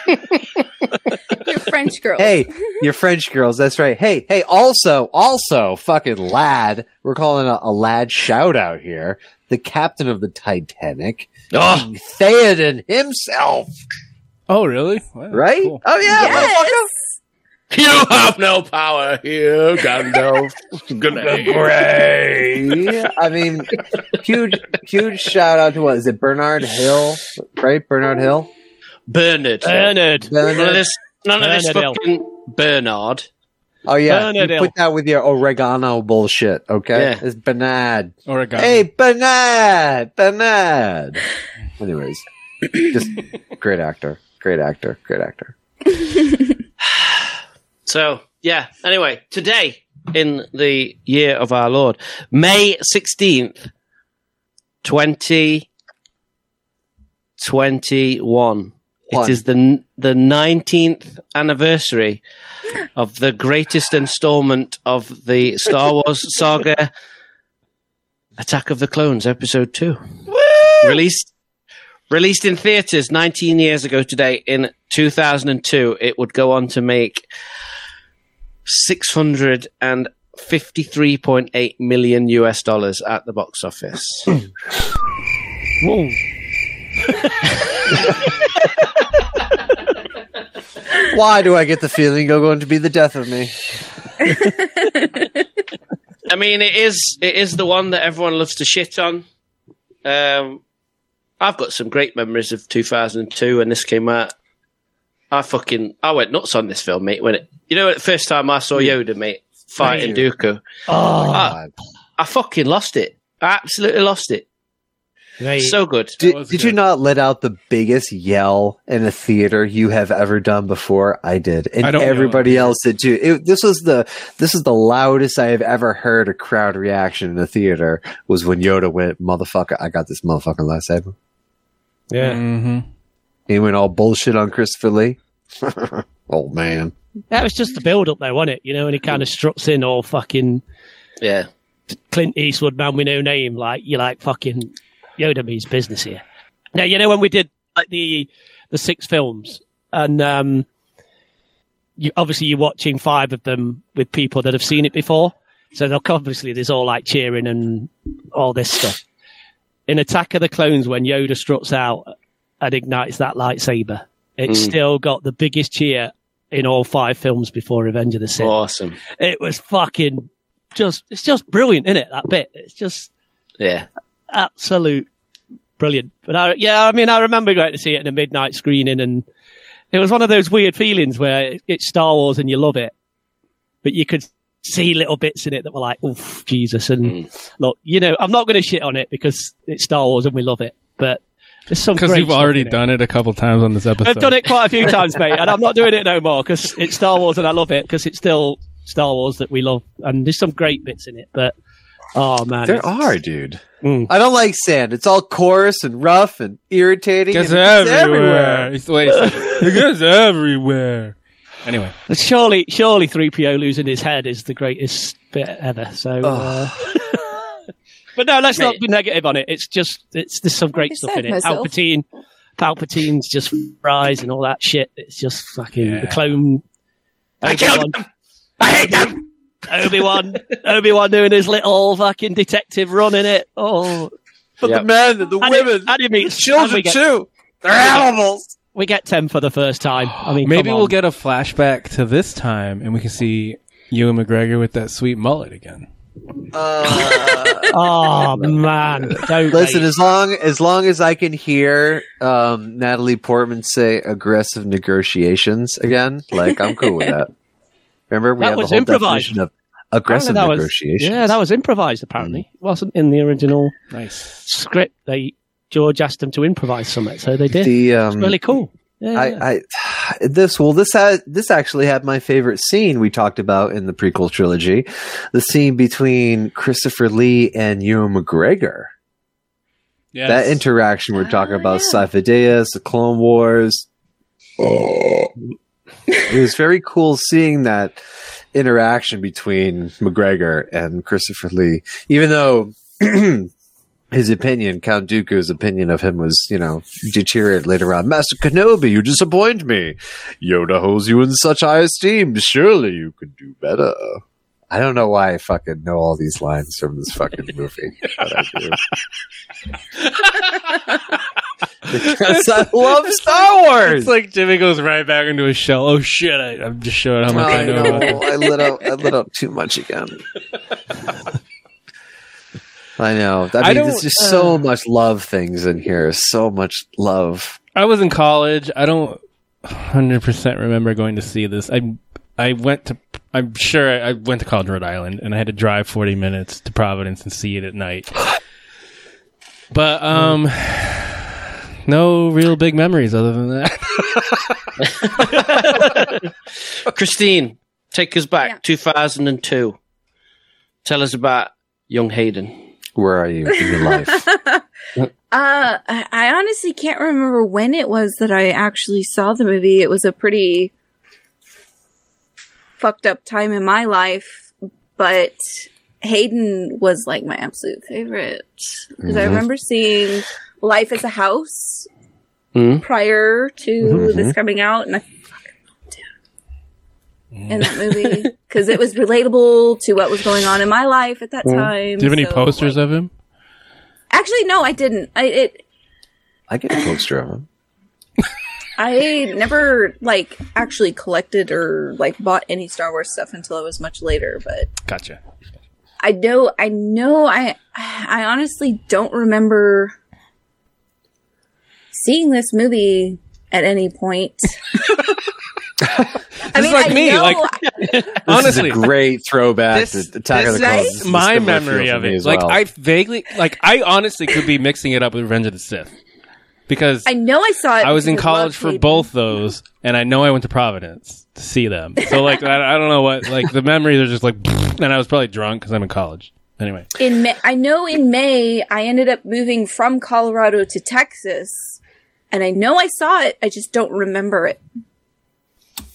You're French girls. Hey, you're French girls. That's right. Hey, hey. Also, also, fucking lad. We're calling a, a lad shout out here. The captain of the Titanic, Oh, Theoden himself. Oh, really? Wow, Right? cool. Oh yeah. Yes. You have no power here, Gandalf. Good night. Gray. [laughs] I mean, huge, huge shout out to what is it? Bernard Hill, right? Bernard Hill. Bernard. Bernard. None of Bernard. this. None of this Bernard Hill. Bernard. Oh yeah, Bernard you Hill. put that with your oregano bullshit. Okay, Yeah. it's Bernard. Oregano. Hey, Bernard, Bernard. Anyways, just great actor, great actor, great actor. [laughs] So yeah. Anyway, today in the year of our Lord, May sixteenth, twenty twenty one. It One. is the the nineteenth anniversary of the greatest installment of the Star [laughs] Wars saga, Attack of the Clones, Episode Two, released released in theaters 19 years ago today in 2002. It would go on to make 653.8 million US dollars at the box office. [laughs] Whoa. Why do I get the feeling you're going to be the death of me? I mean, it is it is the one that everyone loves to shit on. Um, I've got some great memories of 2002 when this came out. I fucking I went nuts on this film, mate. When it, you know, the first time I saw Yoda, mate, fighting Dooku, Oh, I, I fucking lost it. I absolutely lost it. great. So good. Did, was did you not let out the biggest yell in a theater you have ever done before? I did, and I everybody know. else did too. It, this was the this is the loudest I have ever heard a crowd reaction in a theater. Was when Yoda went, "Motherfucker, I got this motherfucking lightsaber." yeah. hmm He went all bullshit on Christopher Lee. [laughs] oh man, That was just the build up there, wasn't it? You know, and he kind of struts in all fucking Yeah. Clint Eastwood man with no name, like you're like fucking Yoda means business here. Now you know when we did like the the six films, and um, you obviously you're watching five of them with people that have seen it before, so they'll- obviously there's all like cheering and all this stuff. In Attack of the Clones, when Yoda struts out and ignites that lightsaber, it Mm. still got the biggest cheer in all five films before Revenge of the Sith Awesome. it was fucking just it's just brilliant isn't it that bit it's just Yeah. absolute brilliant but I, yeah i mean i remember going to see it in a midnight screening and it was one of those weird feelings where it's star wars and you love it but you could see little bits in it that were like oh jesus and look you know i'm not going to shit on it because it's star wars and we love it but Because great you've already in it. done it a couple times on this episode. I've done it quite a few times, mate, and I'm not doing it no more because it's Star Wars and I love it because it's still Star Wars that we love, and there's some great bits in it. But oh man, there are, dude. Mm. I don't like sand. It's all coarse and rough and irritating. Gets and it gets everywhere. It's- wait, [laughs] it gets everywhere. Anyway, Surely, surely, three PO losing his head is the greatest bit ever. So, uh, [laughs] but no, let's not be negative on it. It's just it's there's some great I stuff in it. myself. Palpatine, Palpatine's just rise and all that shit. It's just fucking the Yeah. clone. I killed them. I hate them. Obi Wan, [laughs] Obi Wan doing his little fucking detective run in it. Oh, But Yep. the men and the and women, it, and it means children we get, too. They're animals. We get ten for the first time. I mean, maybe come we'll on. get a flashback to this time, and we can see Ewan McGregor with that sweet mullet again. [laughs] Oh man, don't Listen, mate. as long as long as I can hear um, Natalie Portman say aggressive negotiations again, like I'm cool with that. [laughs] Remember, we That have the was whole improvised. definition of aggressive Apparently that was- negotiations. yeah, that was improvised. Apparently, it wasn't in the original Nice. script. They George asked them to improvise something, so they did. the it's um, really cool. Yeah, I, yeah. I this well this had this actually had my favorite scene we talked about in the prequel trilogy, the scene between Christopher Lee and Ewan McGregor. Yes. That interaction we're talking about, oh, Sifo-Dyas, the Clone Wars. Oh. it was very cool seeing that interaction between McGregor and Christopher Lee, even though [clears throat] his opinion, Count Dooku's opinion of him was, you know, deteriorated later on. Master Kenobi, you disappoint me. Yoda holds you in such high esteem. Surely you could do better. I don't know why I fucking know all these lines from this fucking movie. [laughs] but I do. because I love Star Wars. It's like Jimmy goes right back into his shell. Oh shit! I, I'm just showing how much I, know. know. about it. I lit up. I lit up too much again. I know. I I mean, don't, there's just so uh, much love things in here. So much love. I was in college. I don't 100 percent remember going to see this. I I went to. I'm sure I, I went to college in Rhode Island, and I had to drive 40 minutes to Providence and see it at night. [gasps] But um, no real big memories other than that. [laughs] Christine, take us back 2002. Tell us about young Hayden. Where are you in your life? [laughs] Uh, I I honestly can't remember when it was that I actually saw the movie. It was a pretty fucked up time in my life, but Hayden was like my absolute favorite because I Mhm. remember seeing Life as a House Mhm. prior to Mhm. this coming out, and I fucking loved it in that movie mm. [laughs] because it was relatable to what was going on in my life at that mm. time. Do you have any so, posters of him? Actually, no, I didn't. I it I get a poster of him. [laughs] I never like actually collected or like bought any Star Wars stuff until it was much later, but Gotcha. I know I know I I honestly don't remember seeing this movie at any point. [laughs] I [laughs] This is like me, like- [laughs] This Honestly, is a great throwback This- to Attack of the Clones. is This my similar memory of me it. as Like well. I vaguely, like I honestly could be mixing it up with Revenge of the Sith because I know I saw it. I was in college for Hayden. both those, and I know I went to Providence to see them. So like I, I don't know what like the memories are just like, [laughs] and I was probably drunk because I'm in college. Anyway, In May, I know in May I ended up moving from Colorado to Texas, and I know I saw it. I just don't remember it.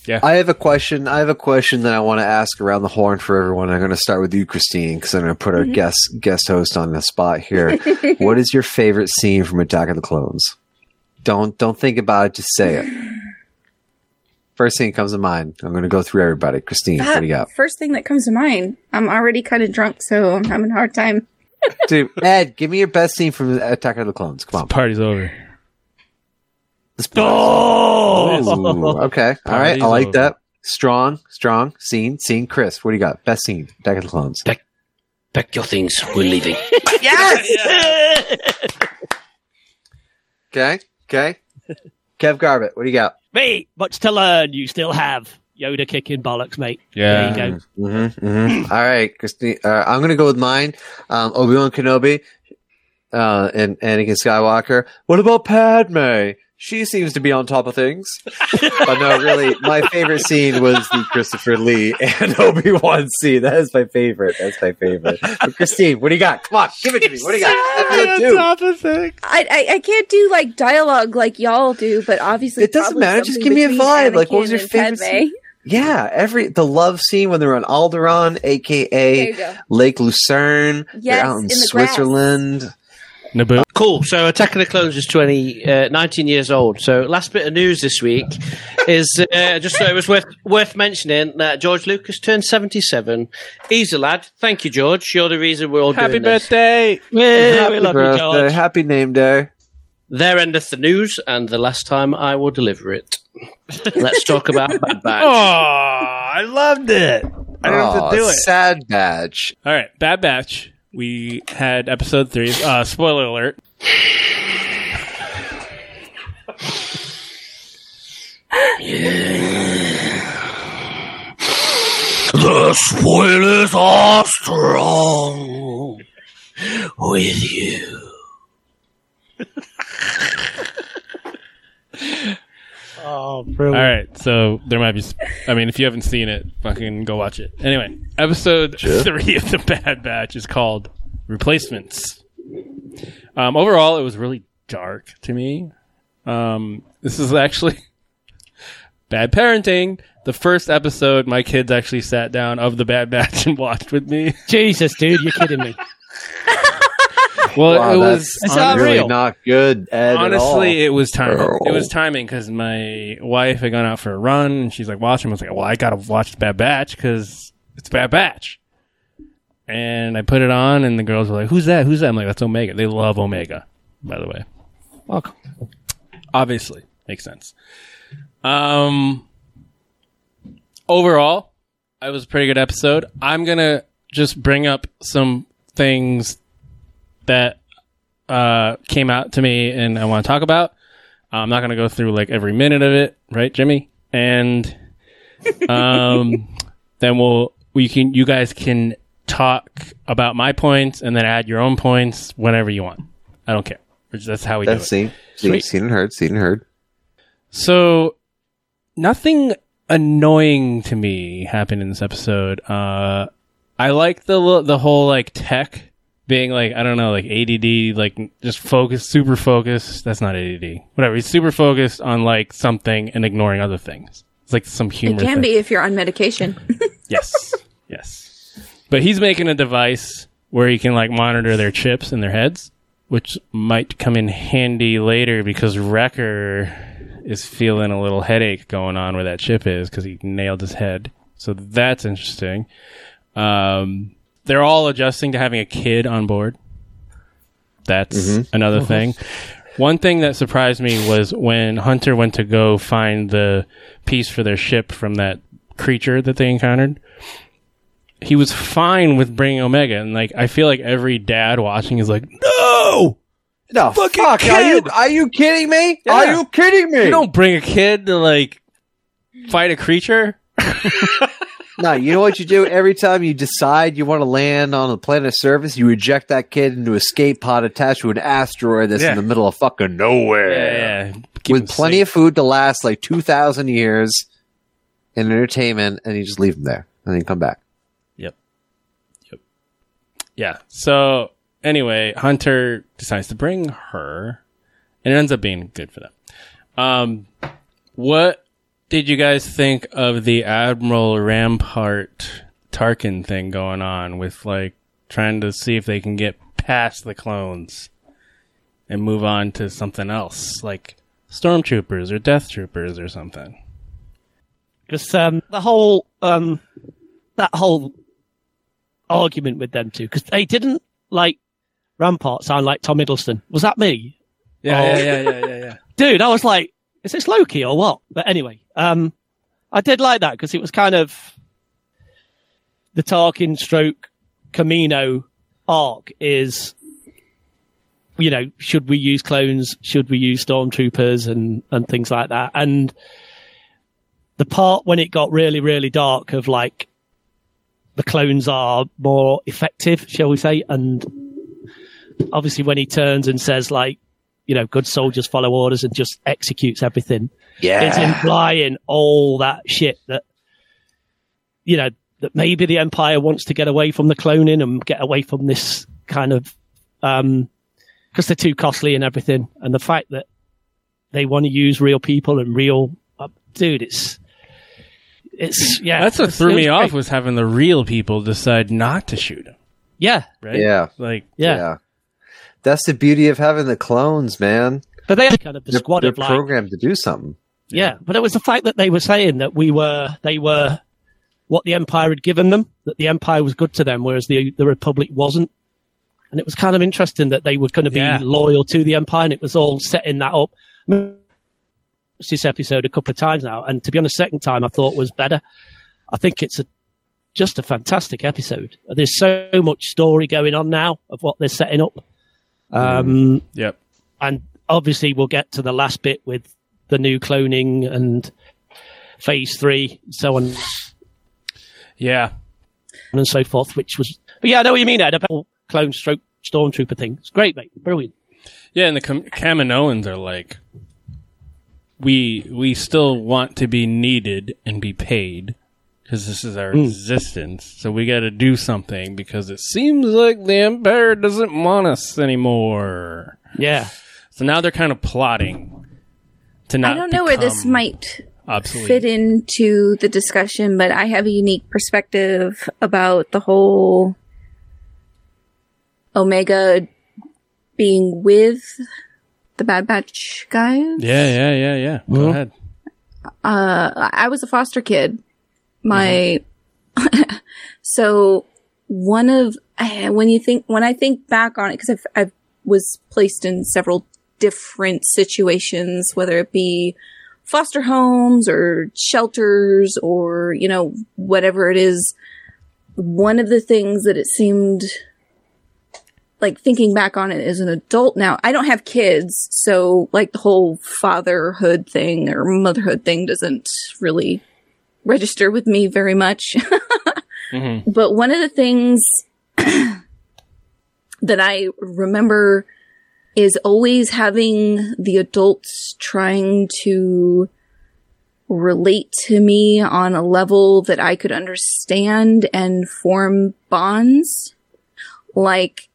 I have a question. I have a question that I want to ask around the horn for everyone. I'm going to start with you, Christine, because I'm going to put our Mhm. guest guest host on the spot here. [laughs] what is your favorite scene from Attack of the Clones? Don't don't think about it. Just say it. First thing that comes to mind. I'm going to go through everybody. Christine, what do you got? First thing that comes to mind. I'm already kind of drunk, so I'm having a hard time. Dude, Ed, give me your best scene from Attack of the Clones. Come on. party's over. Oh, okay. [laughs] All right. I like over. that. Strong, strong scene. Scene. Chris, what do you got? Best scene. Deck of the Clones. Pack, pack your things. We're leaving. [laughs] Yes! [laughs] Okay. Okay. Kev Garbett, what do you got? Mate, much to learn. You still have Yoda kicking bollocks, mate. Yeah. There you go. Mm-hmm, mm-hmm. All right, Christine. Uh, I'm going to go with mine. Um, Obi Wan Kenobi uh, and Anakin Skywalker. What about Padme? She seems to be on top of things. but no, really, my favorite scene was the Christopher Lee and [laughs] Obi Wan scene. That is my favorite. That's my favorite. But Christine, what do you got? Come on, give it to me. What do you got? Episode two. I, I I can't do like dialogue like y'all do, but obviously It doesn't matter, just give me a between vibe. Like, what was your favorite scene? Yeah, every the love scene when they're on Alderaan, aka. Lake Lucerne. Yes, they're out in, in the grass. Switzerland. Naboo. Cool. So Attack of the Clones is 20, uh, 19 years old. So last bit of news this week [laughs] is uh, just so it was worth worth mentioning that George Lucas turned 77. He's a lad. Thank you, George. You're the reason we're all Happy doing this. birthday! Yeah, Happy we love you. George. Happy name day. There endeth the news, and the last time I will deliver it. Let's talk about Bad [laughs] Batch. Oh, I loved it. I didn't have to do it. Sad badge. All right, Bad Batch. We had episode three. Uh, spoiler alert. The spoilers are strong with you. [laughs] Oh brilliant. All right, so there might be. I mean, if you haven't seen it, fucking go watch it. Anyway, episode Sure. [laughs] three of the Bad Batch is called "Replacements." Um, overall, it was really dark to me. Um, this is actually [laughs] bad parenting. The first episode, my kids actually sat down of the Bad Batch and [laughs] watched with me. Jesus, dude, you're kidding me. Well, Wow, it was that really real? not good, Ed. at all. Honestly, it was timing. It was timing because my wife had gone out for a run and she's like watching. I was like, well, I gotta watch Bad Batch because it's Bad Batch. And I put it on, and the girls were like, "Who's that? Who's that?" I'm like, "That's Omega." They love Omega, by the way. Welcome. Obviously, makes sense. Um, overall, it was a pretty good episode. I'm gonna just bring up some things that uh, came out to me and I want to talk about. I'm not going to go through like every minute of it, right, Jimmy? And [laughs] um, then we'll we can you guys can talk about my points and then add your own points whenever you want. I don't care. That's how we That's do it. seen, seen, seen and heard, seen and heard. So nothing annoying to me happened in this episode. Uh, I like the the whole like tech being like I don't know like ADD like just focus super focused. That's not ADD. Whatever. He's super focused on like something and ignoring other things. It's like some humor. It can thing. be if you're on medication. [laughs] Yes. yes. But he's making a device where he can like monitor their chips in their heads, which might come in handy later because Wrecker is feeling a little headache going on where that chip is because he nailed his head. So that's interesting. Um, they're all adjusting to having a kid on board. That's mm-hmm. another thing. One thing that surprised me was when Hunter went to go find the piece for their ship from that creature that they encountered. He was fine with bringing Omega, and like I feel like every dad watching is like, "No, No, Fucking fuck. Are you kid! are you kidding me? Yeah. Are you kidding me? you don't bring a kid to like fight a creature." [laughs] No, you know what you do every time you decide you want to land on the planet's surface, you eject that kid into a escape pod attached to an asteroid that's Yeah. in the middle of fucking nowhere. Yeah, yeah. With plenty safe. of food to last like two thousand years and entertainment, and you just leave them there and then you come back. Yep. Yep. Yeah. So anyway, Hunter decides to bring her, and it ends up being good for them. Um, what did you guys think of the Admiral Rampart Tarkin thing going on with like trying to see if they can get past the clones and move on to something else, like stormtroopers or death troopers or something? Because um, the whole um, that whole argument with them two, because they didn't like Rampart sound like Tom Hiddleston. Was that me? Yeah, Oh. yeah, yeah, yeah, yeah, yeah. [laughs] Dude, I was like, is this Loki or what? But anyway, um, I did like that because it was kind of the Tarkin stroke Kamino arc is, you know, should we use clones? Should we use stormtroopers and, and things like that? And the part when it got really, really dark of like, the clones are more effective, shall we say? And obviously when he turns and says like, you know, good soldiers follow orders and just executes everything. Yeah. It's implying all that shit that, you know, that maybe the Empire wants to get away from the cloning and get away from this kind of, um, because they're too costly and everything. And the fact that they want to use real people and real, uh, dude, it's, it's, yeah. That's what threw me was off was having the real people decide not to shoot him. Yeah. Right? Yeah. Like, Yeah. That's the beauty of having the clones, man. But they had kind of the They're, squad they're of like, programmed to do something. Yeah, but it was the fact that they were saying that we were they were what the Empire had given them, that the Empire was good to them, whereas the the Republic wasn't. And it was kind of interesting that they were going to be Yeah. loyal to the Empire, and it was all setting that up. I mean, This episode a couple of times now, and to be honest, second time I thought was better. I think it's a just a fantastic episode. There's so much story going on now of what they're setting up. Um, Yep. and obviously we'll get to the last bit with the new cloning and phase three, so on Yeah. and so forth, which was, but yeah, I know what you mean, Ed, about whole clone stroke stormtrooper thing. It's great, mate. Brilliant. Yeah, and the Cam- Kaminoans are like we we still want to be needed and be paid because this is our Mm. existence. So we got to do something because it seems like the empire doesn't want us anymore. Yeah. So now they're kind of plotting to not. I don't know where this might obsolete. fit into the discussion, but I have a unique perspective about the whole Omega being with the Bad Batch guys. Yeah, yeah, yeah, yeah. Go Mhm. ahead. Uh, I was a foster kid. My [laughs] so one of eh, when you think when I think back on it because I've I've was placed in several different situations, whether it be foster homes or shelters or you know whatever it is. One of the things that it seemed like thinking back on it as an adult now, I don't have kids, so like the whole fatherhood thing or motherhood thing doesn't really register with me very much. [laughs] Mm-hmm. But one of the things [clears throat] that I remember is always having the adults trying to relate to me on a level that I could understand and form bonds. Like,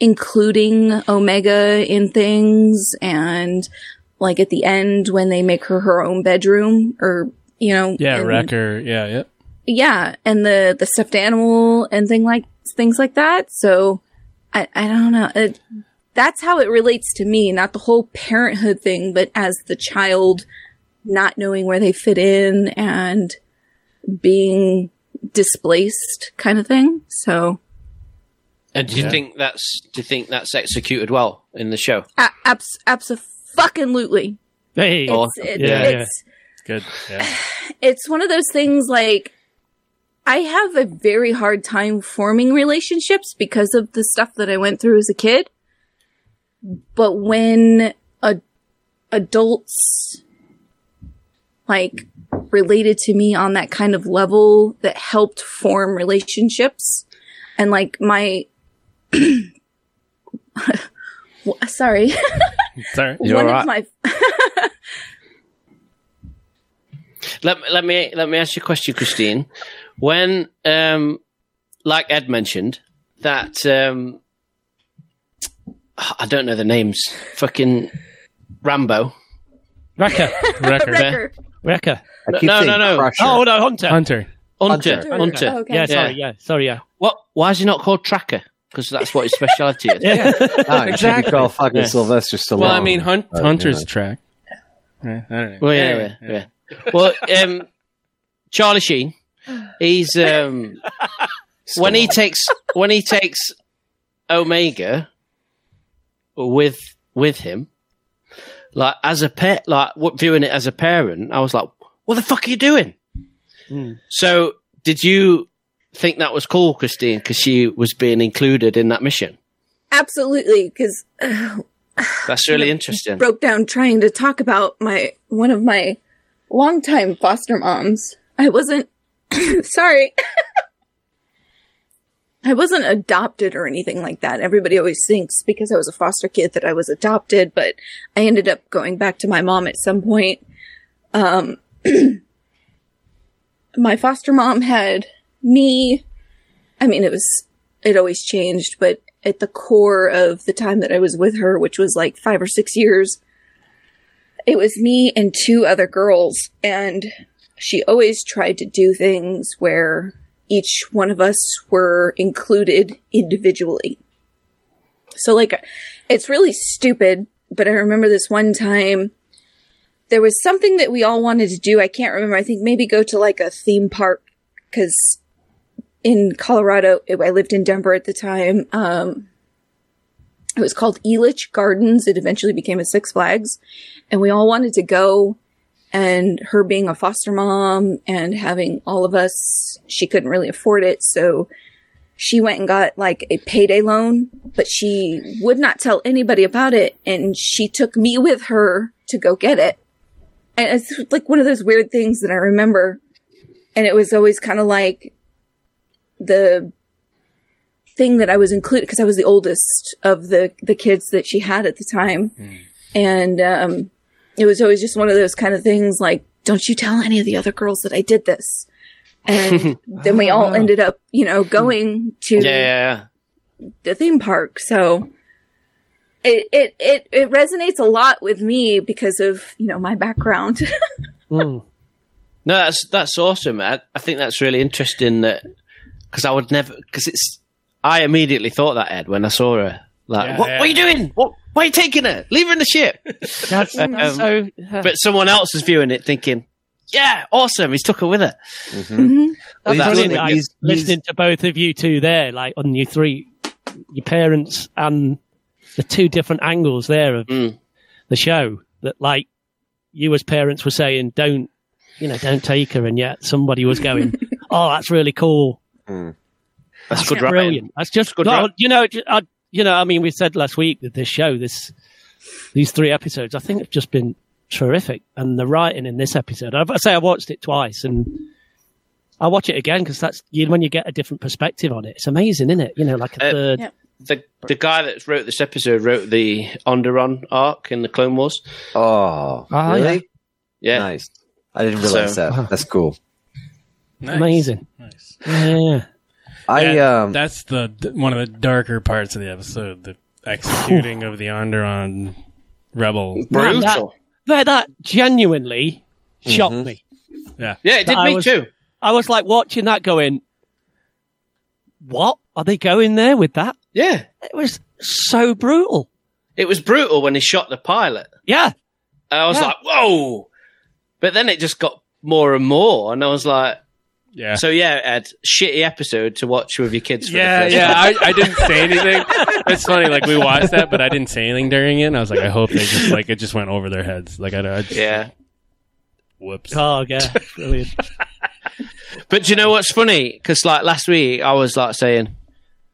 including Omega in things and like at the end when they make her her own bedroom or, you know. Yeah, and- Wrecker. Yeah, yeah. yeah, and the the stuffed animal and thing like things like that. So I I don't know. It, that's how it relates to me, not the whole parenthood thing, but as the child not knowing where they fit in and being displaced kind of thing. So And do you Yeah. think that's do you think that's executed well in the show? a- abs absolutely. Hey. Or- It's, it, Yeah, yeah. it's Good. Yeah. [sighs] it's one of those things like I have a very hard time forming relationships because of the stuff that I went through as a kid. But when a, adults like related to me on that kind of level that helped form relationships and like my [clears throat] sorry [laughs] Sorry. You're one all of my [laughs] Let let me let me ask you a question, Christine. When um like Ed mentioned, that um I don't know the names. Fucking Rambo. Wrecker. [laughs] Wrecker. Wrecker. Wrecker. No, no, no, no. Crusher. Oh, no, Hunter. Hunter. Hunter. Hunter. Hunter. Oh, okay. Yeah, sorry, Yeah. yeah. Sorry, yeah. What why is he not called Tracker? Because that's what his specialty is. [laughs] Yeah. Ah, you should fucking Yeah. Sylvester Stallone. Well, I mean, Hunt, Uh, Hunter's yeah. track. Yeah, I don't know. Well, yeah, Anyway, yeah, yeah. Well, um, Charlie Sheen, he's [laughs] um, when he takes when he takes Omega with with him, like as a pet, like what viewing it as a parent, I was like, "What the fuck are you doing?" So, did you think that was cool, Christine, because she was being included in that mission? absolutely because [sighs] That's really interesting. broke down trying to talk about my one of my longtime foster moms. I wasn't [coughs] sorry. [laughs] I wasn't adopted or anything like that. Everybody always thinks because I was a foster kid that I was adopted, but I ended up going back to my mom at some point. Um, [clears throat] my foster mom had me. I mean, it was, it always changed, but at the core of the time that I was with her, which was like five or six years, it was me and two other girls. And she always tried to do things where each one of us were included individually. So like, it's really stupid, but I remember this one time there was something that we all wanted to do. I can't remember. I think maybe go to like a theme park because in Colorado, I lived in Denver at the time. Um, it was called Elitch Gardens. It eventually became a Six Flags, and we all wanted to go. And her being a foster mom and having all of us, she couldn't really afford it, so she went and got like a payday loan, but she would not tell anybody about it, and she took me with her to go get it. And it's like one of those weird things that I remember. And it was always kind of like the thing that I was included because I was the oldest of the the kids that she had at the time, and um, it was always just one of those kind of things like, don't you tell any of the other girls that I did this. And [laughs] then we all ended up, you know, going to Yeah, yeah, yeah. the theme park. So it, it, it, it resonates a lot with me because of, you know, my background. [laughs] Mm. No, that's that's awesome. I, I think that's really interesting. That because I would never because it's. I immediately thought that Ed when I saw her. Like, Yeah, what, yeah. what are you doing? What? Why are you taking her? Leave her in the ship. [laughs] That's, Um, that's so. but someone else is viewing it, thinking, "Yeah, awesome. He's took her with her." That's Well, he's brilliant. doing. Like, He's- listening to both of you two there, like on you three, your parents and the two different angles there of Mm. the show. That like you as parents were saying, don't you know, don't take her, and yet somebody was going, [laughs] oh, that's really cool. That's, good writing. brilliant. That's just good well, you know, I, you know. I mean, we said last week that this show, this these three episodes, I think have just been terrific, and the writing in this episode. I, I say I watched it twice, and I watch it again because that's you, when you get a different perspective on it. It's amazing, isn't it? You know, like a Uh, third. yeah. The the guy that wrote this episode wrote the Onderon arc in the Clone Wars. Oh, Ah, really? Yeah, Nice. I didn't realize So- that. That's cool. Nice. Amazing. Nice. Yeah. I Yeah, um that's the one of the darker parts of the episode. The executing of the Onderon rebel. Man, that, brutal. that, that genuinely shocked me. Yeah, Yeah, it did I me was- too. I was like watching that, going, "What are they going there with that?" Yeah, It was so brutal. it was brutal when he shot the pilot. Yeah. And I was Yeah. like, "Whoa!" But then it just got more and more, and I was like, yeah. "So yeah, Ed, shitty episode to watch with your kids." For yeah, the first yeah. I, I didn't say anything. It's funny. Like we watched that, but I didn't say anything during it. And I was like, I hope they just like it just went over their heads. Like I, I just, yeah. Whoops. Oh yeah, brilliant. [laughs] But do you know what's funny? Because like last week, I was like saying,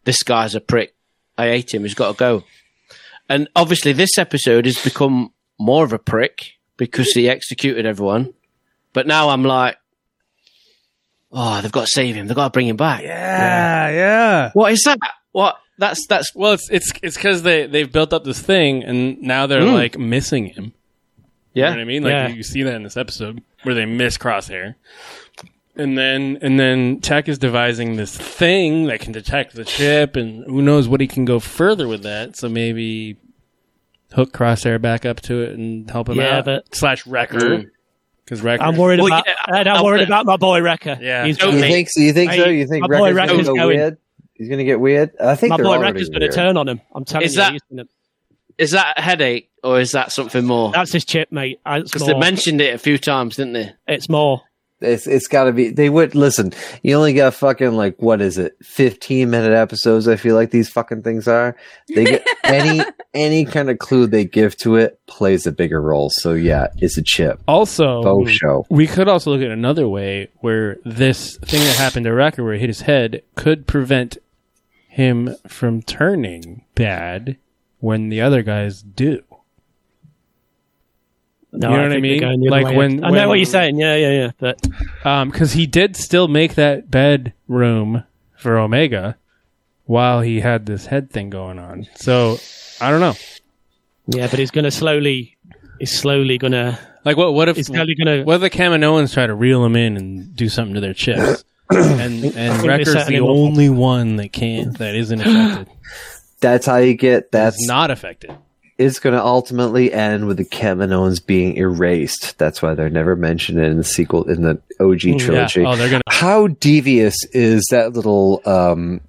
"This guy's a prick. I hate him. He's got to go." And obviously, this episode has become more of a prick because he executed everyone. But now I'm like, "Oh, they've got to save him. They've got to bring him back." Yeah, yeah. What is that? What? That's that's Well, it's it's it's because they they've built up this thing, and now they're Mm. like missing him. You know yeah. what I mean? Like Yeah. you see that in this episode where they miss Crosshair. And then and then Tech is devising this thing that can detect the chip and who knows what he can go further with that. So maybe hook Crosshair back up to it and help him Yeah, out. but- slash Wrecker. Because I'm worried Well, about. yeah, Ed, I'm I- worried I- about my boy Wrecker. Yeah. He's gonna, you think so? You think so? You think my boy Wrecker's gonna Wrecker's going. weird? He's gonna get weird. I think my they're boy already Wrecker's going to turn on him. I'm telling Is you. that- he's Is that a headache or is that something more? that's his chip, mate. Because they mentioned it a few times, didn't they? it's more. It's it's got to be. They would listen. You only got fucking like what is it? Fifteen minute episodes. I feel like these fucking things are. They get [laughs] any any kind of clue they give to it plays a bigger role. So yeah, it's a chip. also Faux show. we could also look at another way where this thing that happened to Wrecker where he hit his head could prevent him from turning bad when the other guys do. No, You know what I mean? going the other Like way. when- I know what you're saying. Yeah, yeah, yeah. But because Um, he did still make that bedroom for Omega while he had this head thing going on. So I don't know. yeah, but he's going to slowly. He's slowly going to. Like what? What if? He's slowly going to. What if the Kaminoans try to reel him in and do something to their chips? [coughs] and and they're Wrecker's the only one that can't that isn't affected. That's how you get. That's That's not affected. It's going to ultimately end with the Kaminoans being erased. That's why they're never mentioned in the sequel in the OG Yeah. trilogy. Oh, they're gonna. How devious is that little um,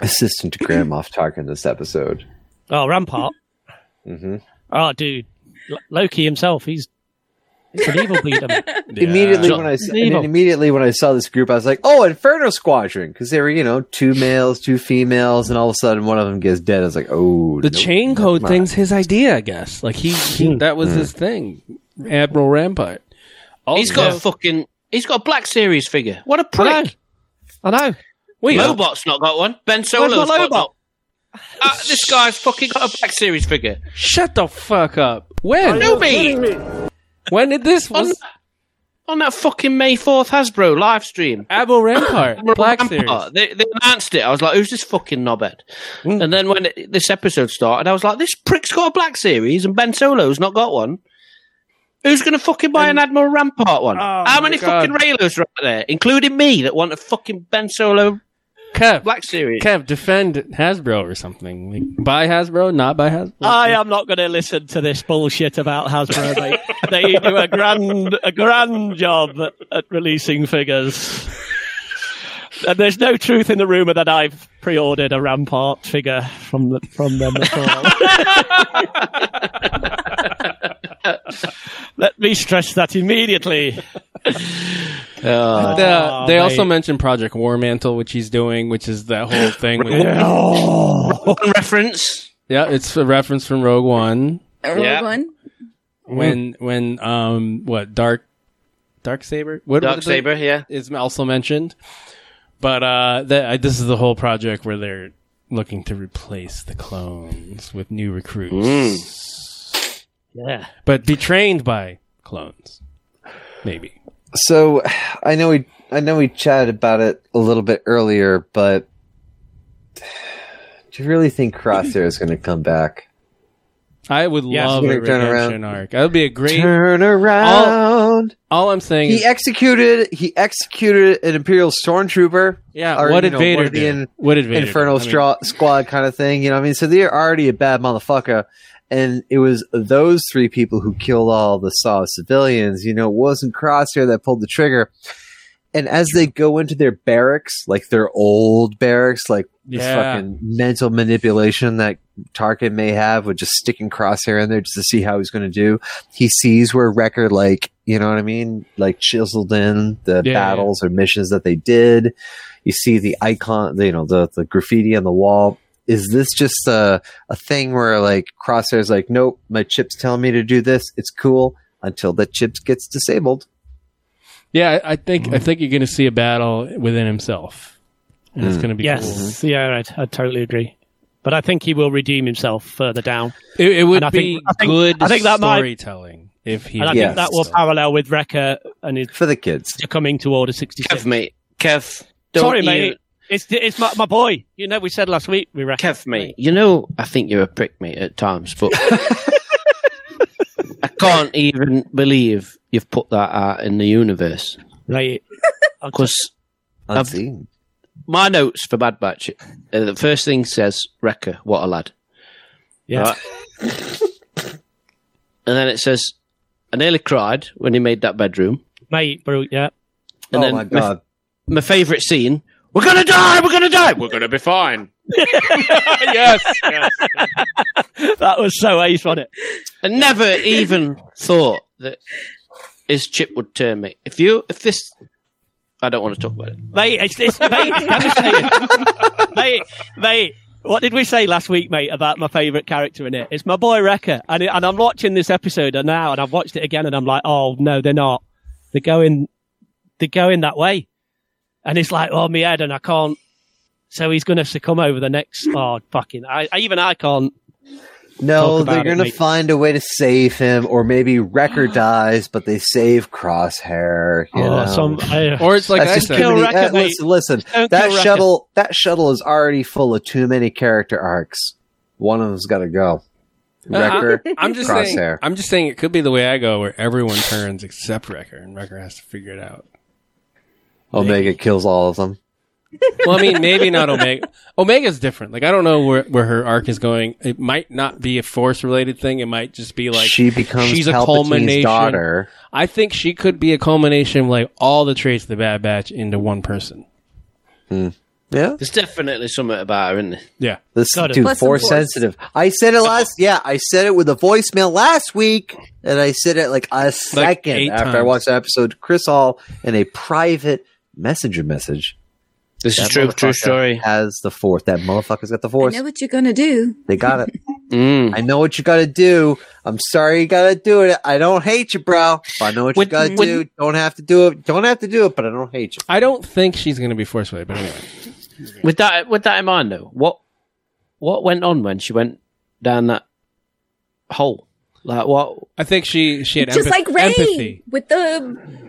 assistant to Grand Moff Tarkin this episode? Oh, Rampart. Mm-hmm. Oh, dude. L- Loki himself. He's. He's an evil beater. man. [laughs] Immediately So- when I, s- I Evil. mean, immediately when I saw this group, I was like, "Oh, Inferno Squadron," because they were you know two males, two females, and all of a sudden one of them gets dead. I was like, "Oh, The nope, chain code never thing's his idea, I guess. Like he, he that was his thing. Admiral Rampart. Also, He's got a fucking. He's got a Black Series figure. What a know. prick! I know. Wait, Lobot's not got one. Ben Solo's my got Lobot? one. Uh, this guy's fucking got a Black Series figure. shut the fuck up. When? No, me. When did this [laughs] On, was on that fucking May 4th Hasbro live stream. Admiral Rampart Black Rampart. Series? They, they announced it. I was like, who's this fucking knobhead? Mm. And then when it, this episode started, I was like, this prick's got a Black Series and Ben Solo's not got one. Who's going to fucking buy an Admiral Rampart one? Oh, How many God. fucking Reylos are out there, including me, that want a fucking Ben Solo Kev, Black Series? Kev, defend Hasbro or something. Like, buy Hasbro, not buy Hasbro. I am not going to listen to this bullshit about Hasbro. Mate. they do a grand, a grand job at, at releasing figures. And there's no truth in the rumor that I've pre-ordered a Rampart figure from the, from them at all. [laughs] Let me stress that immediately. The- Oh, they also mentioned Project War Mantle, which he's doing, which is that whole [laughs] thing. With, [laughs] One reference. yeah, it's a reference from Rogue One Rogue Yeah. One. when when um what dark dark saber what Dark what is it? Saber, yeah. is also mentioned. But uh, that, I, this is the whole project where they're looking to replace the clones with new recruits, Yeah. but be trained by clones. Maybe. So I know we I know we chatted about it a little bit earlier, but do you really think Crosshair is going to come back? I would Yes. love a Gonna turn redemption arc. That would be a great. Turn around. All I'm saying He is, executed. He executed an Imperial stormtrooper. yeah. or, what you did know, Vader one of the in- what did Vader Infernal? I mean, Straw Squad kind of thing. You know, what I mean, so they're already a bad motherfucker, and it was those three people who killed all the Saw civilians. You know, it wasn't Crosshair that pulled the trigger. And as they go into their barracks, like their old barracks, like this Yeah. fucking mental manipulation that Tarkin may have with just sticking Crosshair in there just to see how he's going to do. He sees where Wrecker, like, you know what I mean? Like chiseled in the Yeah, battles or missions that they did. You see the icon, you know, the, the graffiti on the wall. Is this just a, a thing where like Crosshair's like, nope, my chip's telling me to do this. It's cool until the chip gets disabled. Yeah, I I think I mm-hmm. think you're going to see a battle within himself, and it's mm. going to be Yes. Mm-hmm. Yeah, right. I totally agree. But I think he will redeem himself further down. It, it would And I be think- I think- good I think that might- storytelling if he. And I Yes. think that will parallel with Wrecker and his For the kids. coming to Order 66. Kev, mate. Kev. Don't Sorry, you- mate. It's it's my, my boy. You know, we said last week we Wrecker. Kev, mate. You know, I think you're a prick, mate, at times, but [laughs] I can't even believe you've put that out in the universe. Right. [laughs] Because Unseen. my notes for Bad Batch, uh, the first thing says, Wrecker, what a lad. Yeah. Right? and then it says, I nearly cried when he made that bedroom. Mate, bro, yeah. And oh then my god. my favourite scene, we're going to die, we're going to die, we're going to be fine. [laughs] yes, yes. That was so ace on it. I never even thought that his chip would turn me. If you, if this, I don't want to talk about it. Mate, it's, it's mate, devastating. mate, mate, what did we say last week, mate, about my favourite character in it? It's my boy Wrecker. And, it, and I'm watching this episode now, and I've watched it again, and I'm like, oh, no, they're not. They're going, they're going that way. And it's like, oh, my head, and I can't. So he's going to succumb over the next, oh, fucking, I, I even I can't. No, they're going to find a way to save him, or maybe Wrecker dies, but they save Crosshair. You oh, know? some, I, [laughs] Or it's like That's I just said. Kill many- Wrecker, uh, listen, listen. Don't That kill Wrecker. shuttle, that shuttle is already full of too many character arcs. One of them's got to go. Wrecker, I'm just saying. Crosshair. I'm just saying it could be the way I go, where everyone turns except Wrecker, and Wrecker has to figure it out. Omega kills all of them. [laughs] Well, I mean, maybe not Omega. Omega's different. Like, I don't know where, where her arc is going. It might not be a force related thing. It might just be like she becomes she's a Palpatine's culmination. daughter. I think she could be a culmination of like all the traits of the Bad Batch into one person. Hmm. Yeah, There's definitely something about her, isn't there? Yeah. this Got it. dude Plus force force. sensitive. I said it last. Oh. Yeah, I said it with a voicemail last week, and I said it like a second eight after I watched the episode. to Chris Hall in a private messenger message. This is true, true story. Has the force? That motherfucker's got the I know what you're gonna do. They got it. [laughs] Mm. I know what you got to do. I'm sorry you got to do it. I don't hate you, bro. But I know what With- you got to with- do. Don't have to do it. Don't have to do it, but I don't hate you. I don't think she's going to be force related, but anyway. With that, with that in mind, though, what what went on when she went down that hole? Like what? I think she she had Just empath- like Ray empathy. with the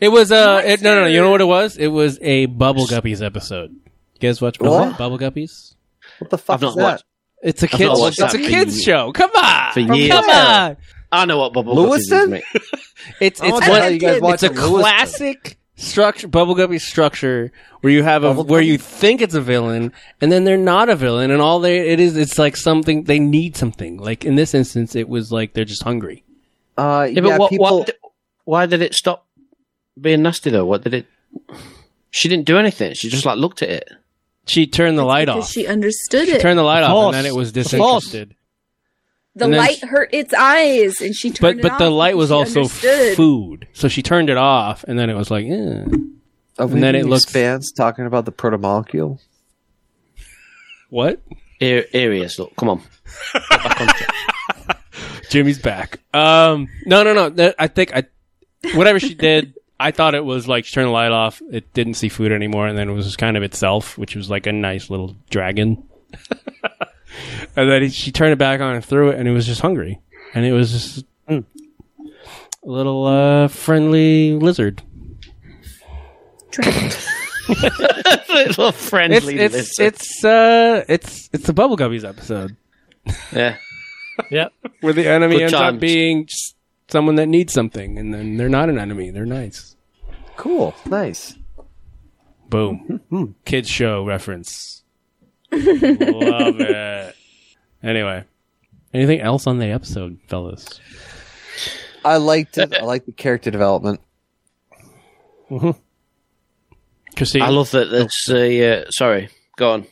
It was uh, it, no, no, no. You know what it was? It was a Bubble Guppies episode. You guys watch Bubble, What? Bubble Guppies? What the fuck I've is not that? watched. It's a I've kids. watched It's a that for kids ye- show. Come on, for come on. I know what bubble guppies is, Lewiston? mate. It's it's what the one, you guys it's a watching Lewiston? classic structure, bubble guppy structure where you have a Bubble where you think it's a villain and then they're not a villain and all they it is it's like something they need something. Like in this instance, it was like they're just hungry. Uh, Yeah, yeah, but what, people. why, did, why did it stop being nasty though? What did it? She didn't do anything. She just like looked at it. She turned the light because off. she understood She it. turned the light off Force. and then it was The disinterested. the and then light she- hurt its eyes, and she turned. but it the off light was she also understood. food, so she turned it off and then it was like, eh. Are we and then it doing looks- expands talking about the protomolecule. what? Here, here he is. Look, come on. [laughs] Jimmy's back. Um, no, no, no. That- I think I, whatever she did, I thought it was like she turned the light off. It didn't see food anymore, and then it was just kind of itself, which was like a nice little dragon. [laughs] and then he, she turned it back on and threw it, and it was just hungry, and it was just mm, a little uh, friendly lizard. [laughs] [laughs] Little It's friendly. it's lizard. it's uh it's it's the Bubble Guppies episode yeah. Yep. where the enemy Good ends times. up being just someone that needs something, and then they're not an enemy; they're nice. Cool, nice. Boom. Kids show reference. [laughs] Love it. Anyway, anything else on the episode, fellas? I liked it. I liked the character development. Christine, I love that. That's a. Uh, sorry. Go on.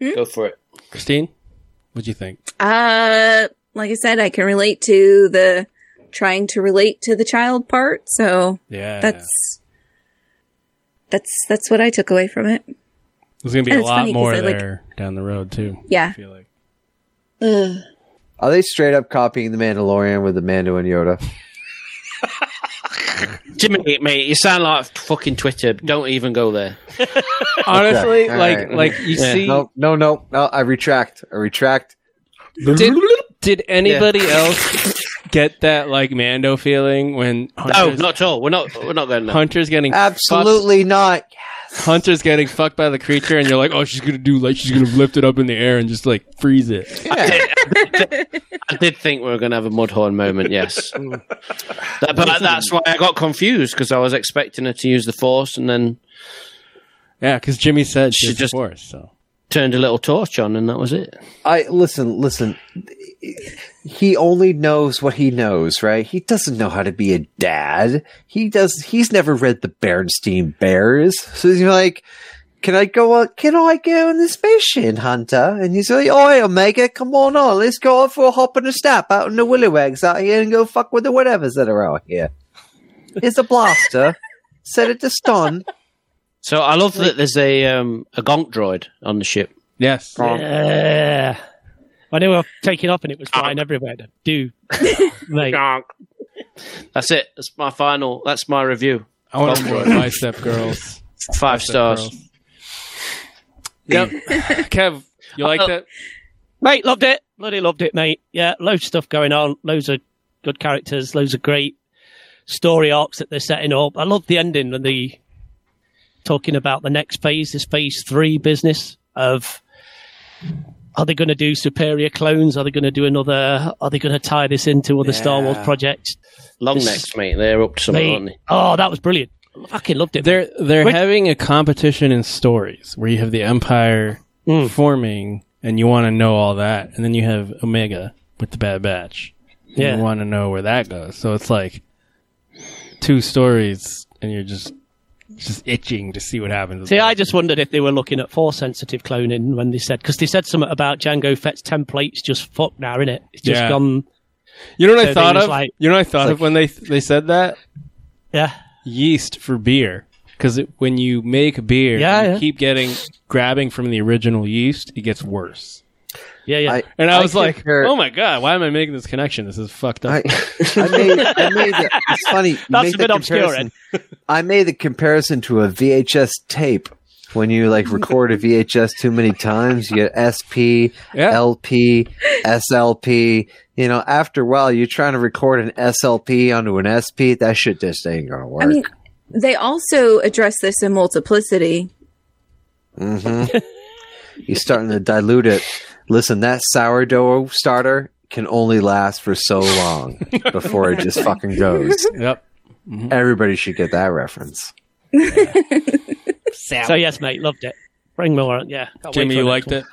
Hmm? Go for it. Christine, What do you think? Uh, like I said, I can relate to the trying to relate to the child part. So Yeah, that's that's that's what I took away from it. there's gonna be and a it's lot more I, like- there down the road too. Yeah. I feel like Ugh. Are they straight up copying the Mandalorian with the Mando and Yoda? [laughs] Jimmy, mate, you sound like fucking Twitter. Don't even go there. [laughs] honestly, Okay, like right. like you Yeah. see, No, no, no, no. I retract. I retract. did did anybody else [laughs] get that like Mando feeling when No, not at all. We're not. We're not going there. Hunter's getting fucked- Absolutely not. Hunter's getting fucked by the creature, and you're like, oh, she's gonna do like she's gonna lift it up in the air and just like freeze it. I did think we were going to have a Mudhorn moment. Yes, That- but that's why I got confused because I was expecting her to use the Force and then Yeah, because Jimmy said She she's just- just force. So turned a little torch on, and that was it. I listen, listen. He only knows what he knows, right? He doesn't know how to be a dad. He does. He's never read the Bernstein Bears, so he's like, "Can I go? On, can I go on this mission, Hunter?" And he's like, "Oh, Omega, come on, on, let's go out for a hop and a snap out in the Willywags out here and go fuck with the whatevers that are out here." Here's a blaster. [laughs] Set it to stun. So I love that there's a um, a gonk droid on the ship. yes, Yeah. I knew I was taking off and it was flying everywhere. Do, [laughs] mate. That's it. That's my final. That's my review. I want Gonk more droid. bicep girls. [laughs] Five Bicep stars. girls. Yep. [laughs] Kev, you uh, like Oh. that? Mate, loved it. Bloody loved it, mate. Yeah, loads of stuff going on. Loads of good characters. Loads of great story arcs that they're setting up. I love the ending and the talking about the next phase, this phase three business of are they going to do superior clones? Are they going to do another? Are they going to tie this into other Star Wars projects? Long This- necks, mate. They're up to something, they? oh, that was brilliant. I fucking loved it. They're they're Wait. having a competition in stories where you have the Empire Mm. forming, and you want to know all that, and then you have Omega with the Bad Batch. and Yeah. you want to know where that goes. So it's like two stories, and you're just just itching to see what happens. See, I just wondered if they were looking at force sensitive cloning when they said because they said something about Jango Fett's templates just fucked now, innit? It's just Yeah. gone. you know what so I thought of? like- you know what I thought It's of when they they said that Yeah, yeast for beer. Because when you make beer, Yeah, you yeah. keep getting grabbing from the original yeast, it gets worse. Yeah, yeah. I- And I I was like, compare- "Oh my god, why am I making this connection? This is fucked up." I, [laughs] I made, I made the, it's funny. you That's make a bit obscure, comparison- [laughs] I made the comparison to a VHS tape. When you like record a VHS too many times, you get SP, Yeah. LP, SLP. You know, after a while, you're trying to record an SLP onto an SP. That shit just ain't gonna work. I mean, they also address this in multiplicity. Mm-hmm. [laughs] You're starting to dilute it. Listen, that sourdough starter, can only last for so long [laughs] before it just fucking goes. Yep. Mm-hmm. Everybody should get that reference. So yes, mate, loved it. Bring more. Yeah, Jimmy, you liked next it?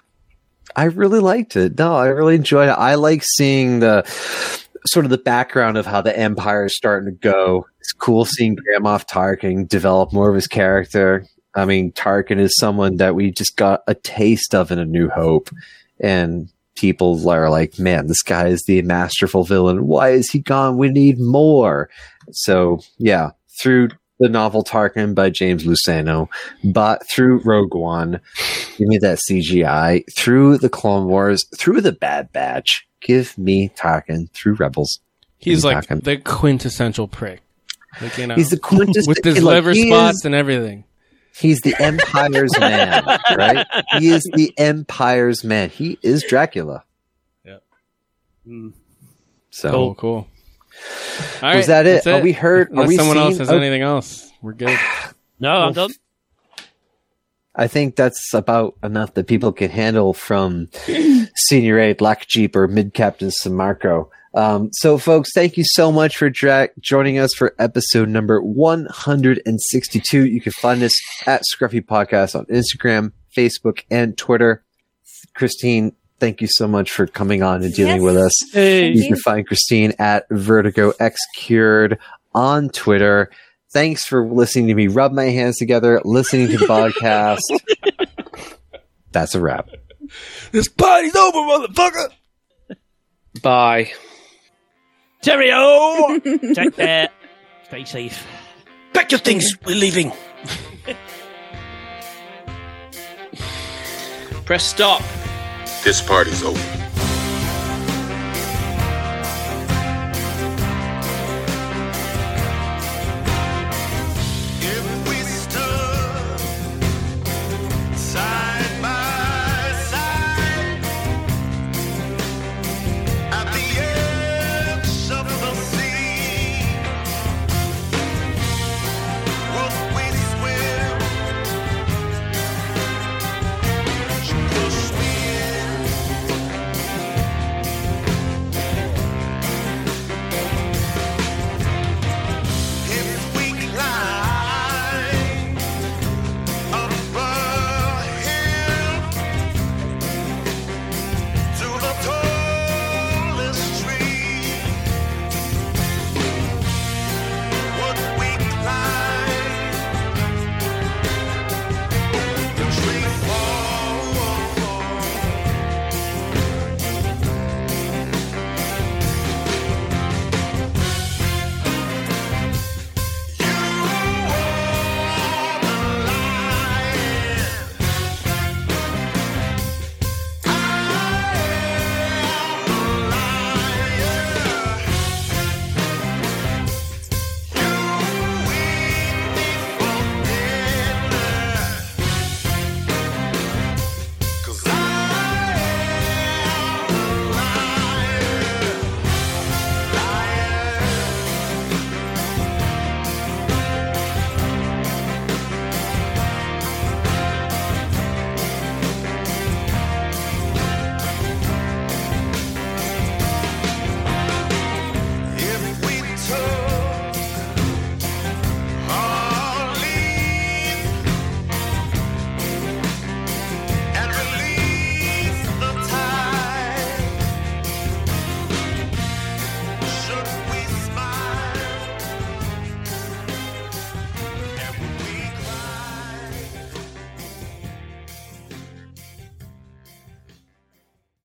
I really liked it. No, I really enjoyed it. I like seeing the sort of the background of how the empire is starting to go. It's cool seeing Grand Moff Tarkin develop more of his character. I mean, Tarkin is someone that we just got a taste of in A New Hope, and people are like, "Man, this guy is the masterful villain. Why is he gone? We need more." So, yeah, through the novel Tarkin by James Luceno, but through Rogue One, give me that CGI. Through the Clone Wars, through the Bad Batch, give me Tarkin. Through Rebels, He's like Tarkin. the quintessential prick. Like, you know, He's the quintessential [laughs] with his like, liver spots is- and everything. He's the Empire's man, right? He is the Empire's man. He is Dracula. Yeah. Hmm. So Cool, cool. All Was right, that it? that's Are we heard- are Unless we someone else has oh. anything else, we're good. [sighs] No, I'm done. I think that's about enough that people can handle from [clears throat] Senior A Black Jeep or Mid Captain Samakro. Um, so, folks, thank you so much for dra- joining us for episode number 162. You can find us at Scruffy Podcast on Instagram, Facebook, and Twitter. Christine, thank you so much for coming on and dealing with us. Hey. You can find Christine at Vertigo X Cured on Twitter. Thanks for listening to me rub my hands together, listening to the podcast. [laughs] That's a wrap. This party's over, motherfucker. Bye. Cheerio! [laughs] Take care. Stay safe. Pack your things. We're leaving. Press stop. This party's over.